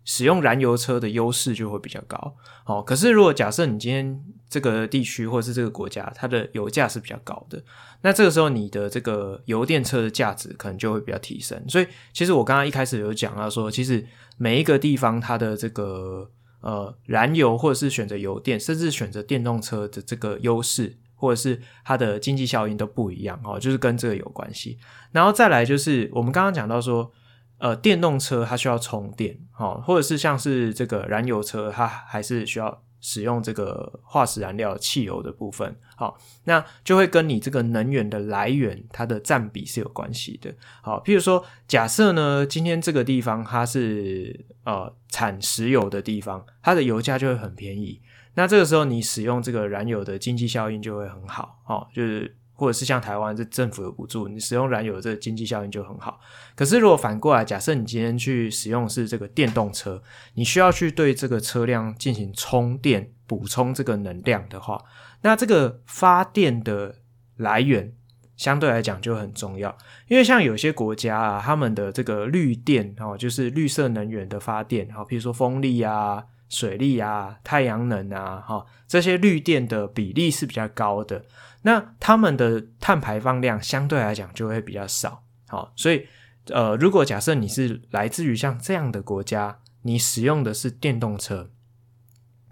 使用燃油车的优势就会比较高。哦，可是如果假设你今天这个地区或者是这个国家，它的油价是比较高的，那这个时候你的这个油电车的价值可能就会比较提升。所以，其实我刚刚一开始有讲到说，其实每一个地方它的这个呃燃油或者是选择油电，甚至选择电动车的这个优势，或者是它的经济效应都不一样哦，就是跟这个有关系。然后再来就是我们刚刚讲到说。呃，电动车它需要充电，哦，或者是像是这个燃油车，它还是需要使用这个化石燃料汽油的部分，好，那就会跟你这个能源的来源它的占比是有关系的，好，譬如说，假设呢，今天这个地方它是呃产石油的地方，它的油价就会很便宜，那这个时候你使用这个燃油的经济效应就会很好，哦，就是。或者是像台湾这政府有补助，你使用燃油的这个经济效应就很好。可是如果反过来，假设你今天去使用是这个电动车，你需要去对这个车辆进行充电，补充这个能量的话，那这个发电的来源相对来讲就很重要。因为像有些国家啊，他们的这个绿电哦，就是绿色能源的发电，好，比如说风力啊、水力啊、太阳能啊，哈，这些绿电的比例是比较高的。那他们的碳排放量相对来讲就会比较少，好，所以呃，如果假设你是来自于像这样的国家，你使用的是电动车，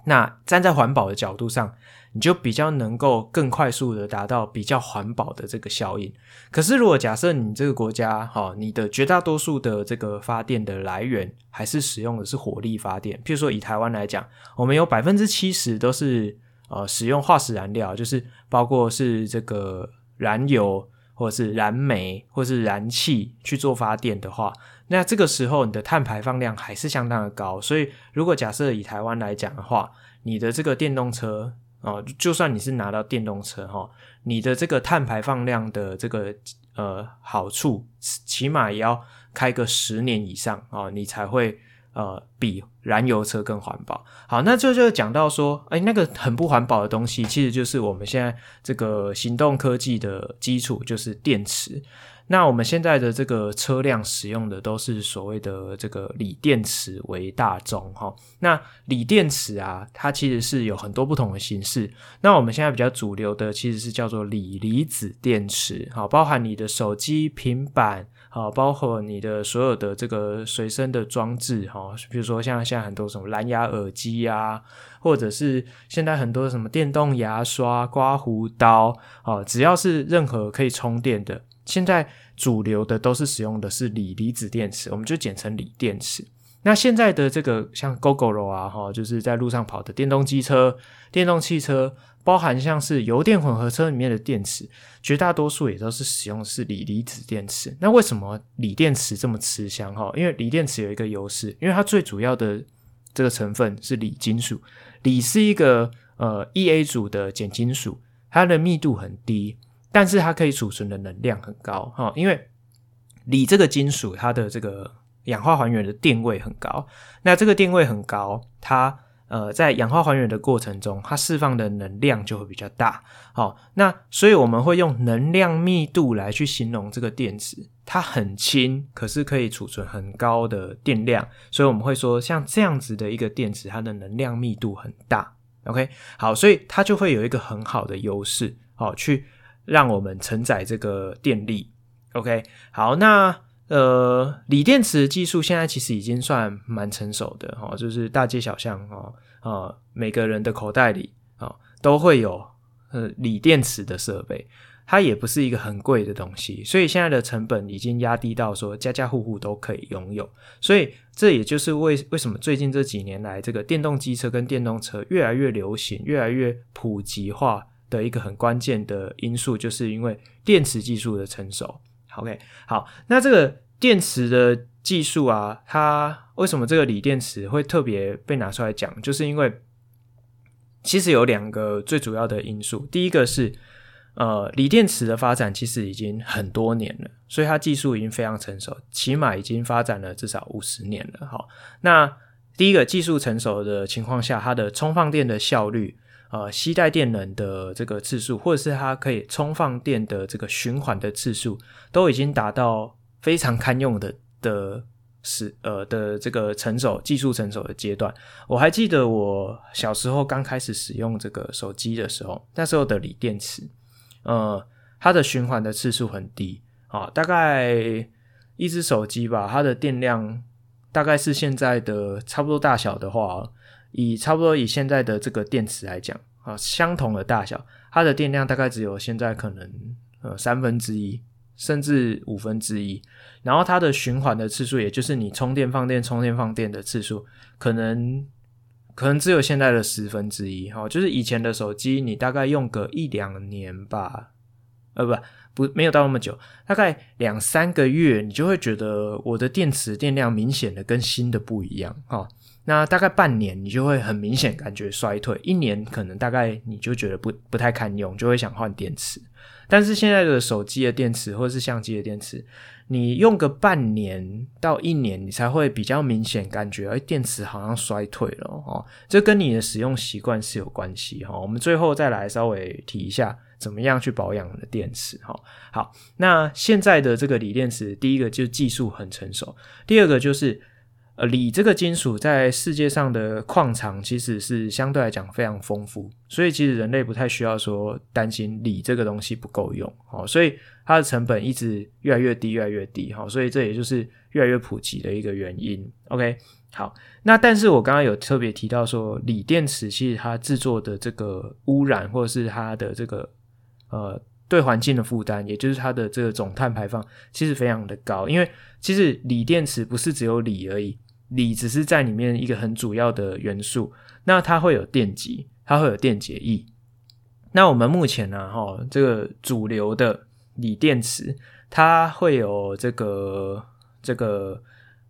那站在环保的角度上，你就比较能够更快速的达到比较环保的这个效应。可是如果假设你这个国家，哈，你的绝大多数的这个发电的来源还是使用的是火力发电，譬如说以台湾来讲，我们有百分之七十都是。呃，使用化石燃料，就是包括是这个燃油，或者是燃煤，或者是燃气去做发电的话，那这个时候你的碳排放量还是相当的高。所以，如果假设以台湾来讲的话，你的这个电动车哦、就算你是拿到电动车哈、哦，你的这个碳排放量的这个呃好处，起码也要开个十年以上啊、哦，你才会。呃，比燃油车更环保。好，那这就讲到说，哎，那个很不环保的东西，其实就是我们现在这个行动科技的基础，就是电池。那我们现在的这个车辆使用的都是所谓的这个锂电池为大宗哈。那锂电池啊，它其实是有很多不同的形式。那我们现在比较主流的其实是叫做锂离子电池，好，包含你的手机、平板。好，包括你的所有的这个随身的装置，哈，比如说像现在很多什么蓝牙耳机啊，或者是现在很多什么电动牙刷、刮胡刀，啊，只要是任何可以充电的，现在主流的都是使用的是锂离子电池，我们就简称锂电池。那现在的这个像 Gogoro 啊，哈，就是在路上跑的电动机车、电动汽车。包含像是油电混合车里面的电池，绝大多数也都是使用的是锂离子电池。那为什么锂电池这么吃香？哈，因为锂电池有一个优势，因为它最主要的这个成分是锂金属。锂是一个呃 E A 组的碱金属，它的密度很低，但是它可以储存的能量很高。哈，因为锂这个金属它的这个氧化还原的电位很高，那这个电位很高，它。呃，在氧化还原的过程中，它释放的能量就会比较大。好，那所以我们会用能量密度来去形容这个电池。它很轻，可是可以储存很高的电量，所以我们会说，像这样子的一个电池，它的能量密度很大。OK，好，所以它就会有一个很好的优势，好，去让我们承载这个电力。OK，好，那。呃，锂电池技术现在其实已经算蛮成熟的哈，就是大街小巷哈，呃，每个人的口袋里啊都会有呃锂电池的设备，它也不是一个很贵的东西，所以现在的成本已经压低到说家家户户都可以拥有，所以这也就是为为什么最近这几年来这个电动机车跟电动车越来越流行、越来越普及化的一个很关键的因素，就是因为电池技术的成熟。OK，好，那这个电池的技术啊，它为什么这个锂电池会特别被拿出来讲？就是因为其实有两个最主要的因素。第一个是，呃，锂电池的发展其实已经很多年了，所以它技术已经非常成熟，起码已经发展了至少五十年了。好，那第一个技术成熟的情况下，它的充放电的效率。呃，携带电能的这个次数，或者是它可以充放电的这个循环的次数，都已经达到非常堪用的的是呃的这个成熟技术成熟的阶段。我还记得我小时候刚开始使用这个手机的时候，那时候的锂电池，呃，它的循环的次数很低啊，大概一只手机吧，它的电量大概是现在的差不多大小的话，以差不多以现在的这个电池来讲啊，相同的大小，它的电量大概只有现在可能呃三分之一。甚至五分之一，然后它的循环的次数，也就是你充电放电、充电放电的次数，可能可能只有现在的十分之一。哈，就是以前的手机，你大概用个一两年吧，呃，不不，没有到那么久，大概两三个月，你就会觉得我的电池电量明显的跟新的不一样。哈，那大概半年，你就会很明显感觉衰退；一年，可能大概你就觉得不不太堪用，就会想换电池。但是现在的手机的电池或者是相机的电池，你用个半年到一年，你才会比较明显感觉，哎，电池好像衰退了哦。这跟你的使用习惯是有关系哈。我们最后再来稍微提一下，怎么样去保养的电池哈。好，那现在的这个锂电池，第一个就是技术很成熟，第二个就是。呃，锂这个金属在世界上的矿藏其实是相对来讲非常丰富，所以其实人类不太需要说担心锂这个东西不够用，哦，所以它的成本一直越来越低，越来越低，哈，所以这也就是越来越普及的一个原因。OK，好，那但是我刚刚有特别提到说，锂电池其实它制作的这个污染或者是它的这个呃对环境的负担，也就是它的这个总碳排放，其实非常的高，因为其实锂电池不是只有锂而已。锂只是在里面一个很主要的元素，那它会有电极，它会有电解液。那我们目前呢，哈，这个主流的锂电池，它会有这个这个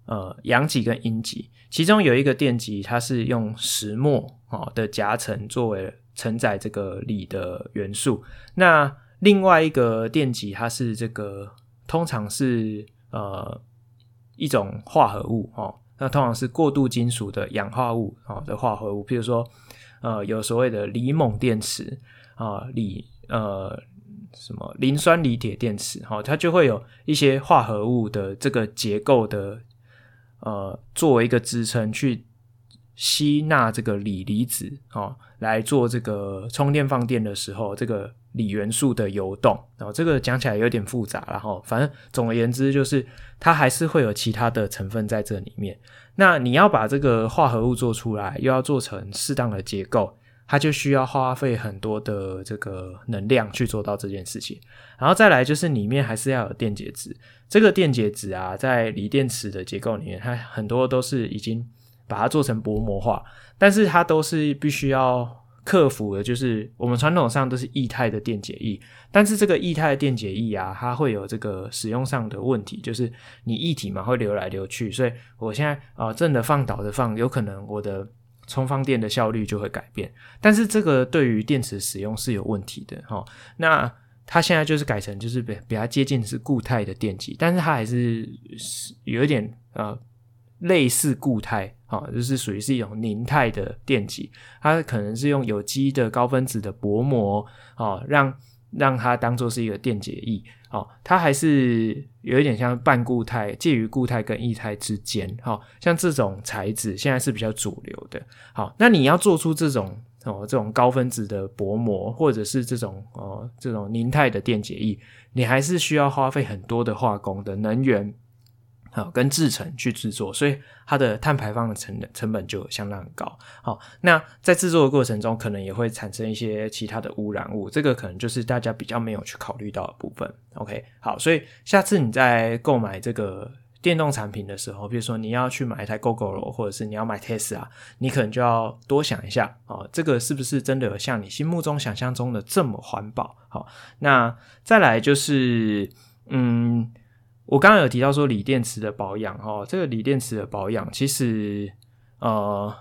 呃阳极跟阴极，其中有一个电极，它是用石墨哦的夹层作为承载这个锂的元素。那另外一个电极，它是这个通常是呃一种化合物哦。那通常是过渡金属的氧化物啊的化合物，譬如说，呃，有所谓的锂锰电池啊，锂呃什么磷酸锂铁电池，哈，它就会有一些化合物的这个结构的呃作为一个支撑去吸纳这个锂离子，哦，来做这个充电放电的时候这个。锂元素的游动，然后这个讲起来有点复杂，然后反正总而言之就是它还是会有其他的成分在这里面。那你要把这个化合物做出来，又要做成适当的结构，它就需要花费很多的这个能量去做到这件事情。然后再来就是里面还是要有电解质，这个电解质啊，在锂电池的结构里面，它很多都是已经把它做成薄膜化，但是它都是必须要。克服的就是我们传统上都是液态的电解液，但是这个液态的电解液啊，它会有这个使用上的问题，就是你液体嘛会流来流去，所以我现在啊、呃、正的放倒的放，有可能我的充放电的效率就会改变，但是这个对于电池使用是有问题的哈。那它现在就是改成就是比比较接近是固态的电极，但是它还是有一点呃。类似固态啊，就是属于是一种凝态的电极，它可能是用有机的高分子的薄膜啊，让让它当做是一个电解液啊，它还是有一点像半固态，介于固态跟液态之间。好，像这种材质现在是比较主流的。好，那你要做出这种哦这种高分子的薄膜，或者是这种哦这种凝态的电解液，你还是需要花费很多的化工的能源。跟制程去制作，所以它的碳排放的成本成本就相当高。好，那在制作的过程中，可能也会产生一些其他的污染物，这个可能就是大家比较没有去考虑到的部分。OK，好，所以下次你在购买这个电动产品的时候，比如说你要去买一台 GoGo 或者是你要买 Tesla，你可能就要多想一下，哦，这个是不是真的有像你心目中想象中的这么环保？好，那再来就是，嗯。我刚刚有提到说锂电池的保养，哈，这个锂电池的保养其实，呃，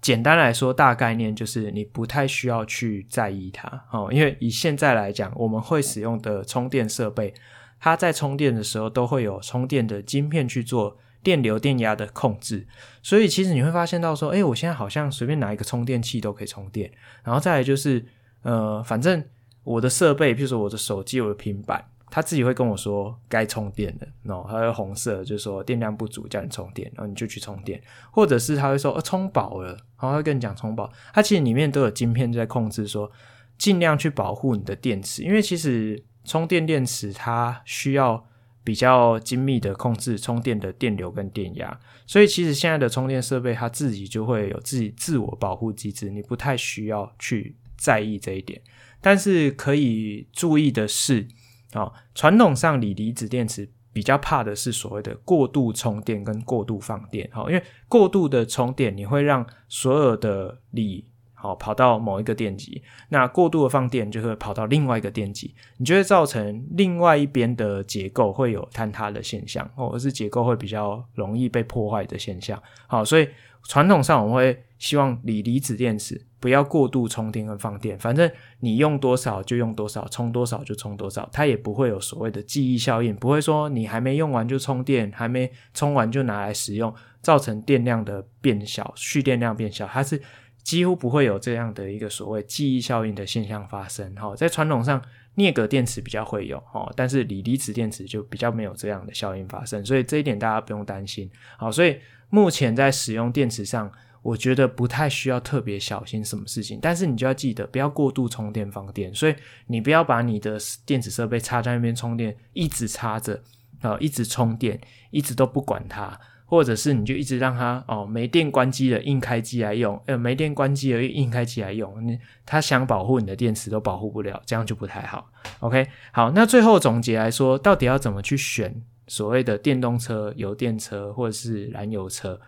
简单来说，大概念就是你不太需要去在意它，哦，因为以现在来讲，我们会使用的充电设备，它在充电的时候都会有充电的晶片去做电流、电压的控制，所以其实你会发现到说，诶，我现在好像随便拿一个充电器都可以充电，然后再来就是，呃，反正我的设备，譬如说我的手机、我的平板。他自己会跟我说该充电了，喏，他会红色，就是说电量不足，叫你充电，然后你就去充电，或者是他会说，呃，充饱了，然后他会跟你讲充饱，他其实里面都有晶片在控制，说尽量去保护你的电池，因为其实充电电池它需要比较精密的控制充电的电流跟电压，所以其实现在的充电设备它自己就会有自己自我保护机制，你不太需要去在意这一点。但是可以注意的是，啊，传统上锂离子电池比较怕的是所谓的过度充电跟过度放电，哈，因为过度的充电你会让所有的锂好跑到某一个电极，那过度的放电就会跑到另外一个电极，你就会造成另外一边的结构会有坍塌的现象，或者是结构会比较容易被破坏的现象，好，所以。传统上我们会希望锂离子电池不要过度充电跟放电，反正你用多少就用多少，充多少就充多少，它也不会有所谓的记忆效应，不会说你还没用完就充电，还没充完就拿来使用，造成电量的变小，蓄电量变小，它是几乎不会有这样的一个所谓记忆效应的现象发生。好，在传统上镍铝电池比较会有，哦，但是锂离子电池就比较没有这样的效应发生，所以这一点大家不用担心。好，所以。目前在使用电池上，我觉得不太需要特别小心什么事情，但是你就要记得不要过度充电放电，所以你不要把你的电子设备插在那边充电，一直插着，啊，一直充电，一直都不管它，或者是你就一直让它哦没电关机了硬开机来用，呃没电关机了硬开机来用，你它想保护你的电池都保护不了，这样就不太好。OK，好，那最后总结来说，到底要怎么去选？所谓的电动车、油电车或者是燃油车，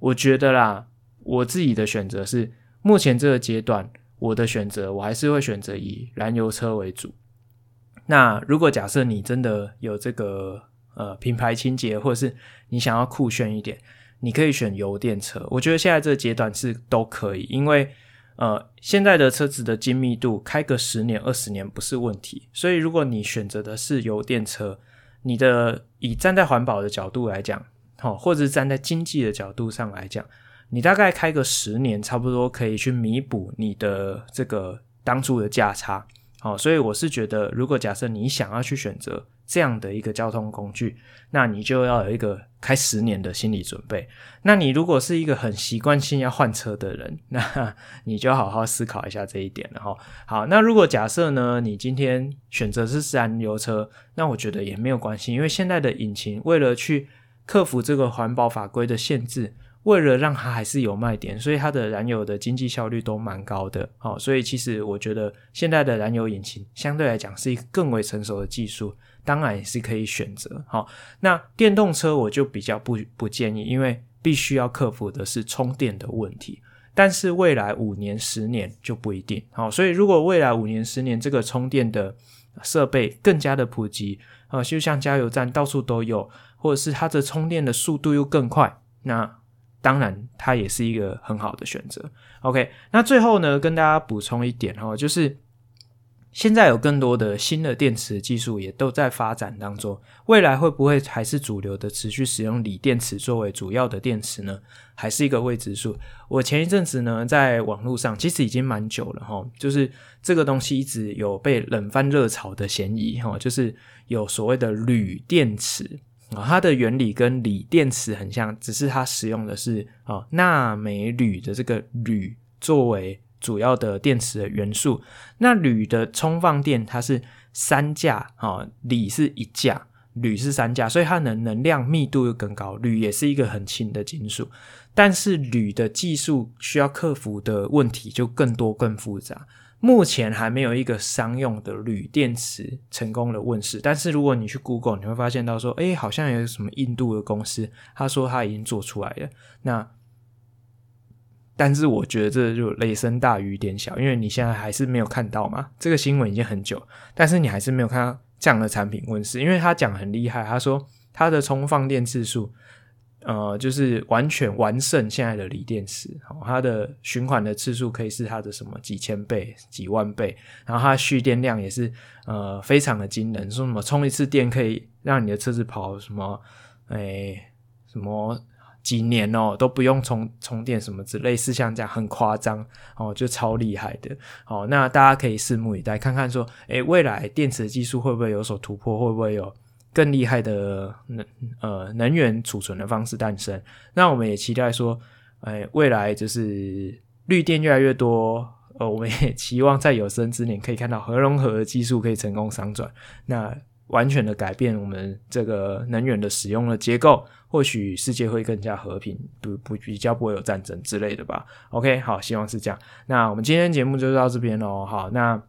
我觉得啦，我自己的选择是，目前这个阶段，我的选择我还是会选择以燃油车为主。那如果假设你真的有这个呃品牌清洁，或者是你想要酷炫一点，你可以选油电车。我觉得现在这个阶段是都可以，因为呃现在的车子的精密度，开个十年、二十年不是问题。所以如果你选择的是油电车，你的以站在环保的角度来讲，好，或者是站在经济的角度上来讲，你大概开个十年，差不多可以去弥补你的这个当初的价差。好，所以我是觉得，如果假设你想要去选择这样的一个交通工具，那你就要有一个开十年的心理准备。那你如果是一个很习惯性要换车的人，那你就好好思考一下这一点了哈。好，那如果假设呢，你今天选择是燃油车，那我觉得也没有关系，因为现在的引擎为了去克服这个环保法规的限制。为了让它还是有卖点，所以它的燃油的经济效率都蛮高的。好，所以其实我觉得现在的燃油引擎相对来讲是一个更为成熟的技术，当然也是可以选择。好，那电动车我就比较不不建议，因为必须要克服的是充电的问题。但是未来五年、十年就不一定。好，所以如果未来五年、十年这个充电的设备更加的普及，啊，就像加油站到处都有，或者是它的充电的速度又更快，那。当然，它也是一个很好的选择。OK，那最后呢，跟大家补充一点哦，就是现在有更多的新的电池技术也都在发展当中。未来会不会还是主流的持续使用锂电池作为主要的电池呢？还是一个未知数。我前一阵子呢，在网络上其实已经蛮久了哈，就是这个东西一直有被冷饭热炒的嫌疑哈，就是有所谓的铝电池。啊，它的原理跟锂电池很像，只是它使用的是啊钠镁铝的这个铝作为主要的电池的元素。那铝的充放电它是三价，啊锂是一价，铝是三价，所以它的能量密度又更高。铝也是一个很轻的金属，但是铝的技术需要克服的问题就更多更复杂。目前还没有一个商用的铝电池成功的问世，但是如果你去 Google，你会发现到说，诶，好像有什么印度的公司，他说他已经做出来了。那，但是我觉得这就雷声大雨点小，因为你现在还是没有看到嘛，这个新闻已经很久，但是你还是没有看到这样的产品问世，因为他讲很厉害，他说他的充放电次数。呃，就是完全完胜现在的锂电池，哦，它的循环的次数可以是它的什么几千倍、几万倍，然后它的蓄电量也是呃非常的惊人，说什么充一次电可以让你的车子跑什么，诶什么几年哦都不用充充电什么之类，似像这样很夸张哦，就超厉害的。好，那大家可以拭目以待，看看说，诶，未来电池技术会不会有所突破，会不会有更厉害的能呃能源储存的方式诞生？那我们也期待说，诶，未来就是绿电越来越多。呃，我们也期望在有生之年可以看到核融合技术可以成功商转，那完全的改变我们这个能源的使用的结构，或许世界会更加和平，不不比较不会有战争之类的吧。OK，好，希望是这样。那我们今天节目就到这边喽。好，那。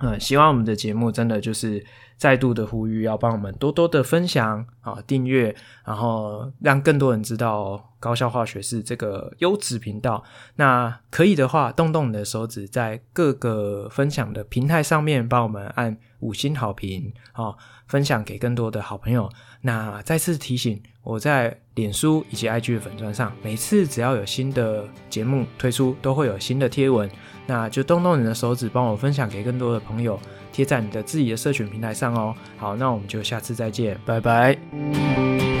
嗯，希望我们的节目真的就是再度的呼吁，要帮我们多多的分享啊、订阅，然后让更多人知道高效化学式这个优质频道。那可以的话，动动你的手指，在各个分享的平台上面帮我们按五星好评啊，分享给更多的好朋友。那再次提醒，我在脸书以及 IG 的粉专上，每次只要有新的节目推出，都会有新的贴文。那就动动你的手指，帮我分享给更多的朋友，贴在你的自己的社群平台上哦。好，那我们就下次再见，拜拜。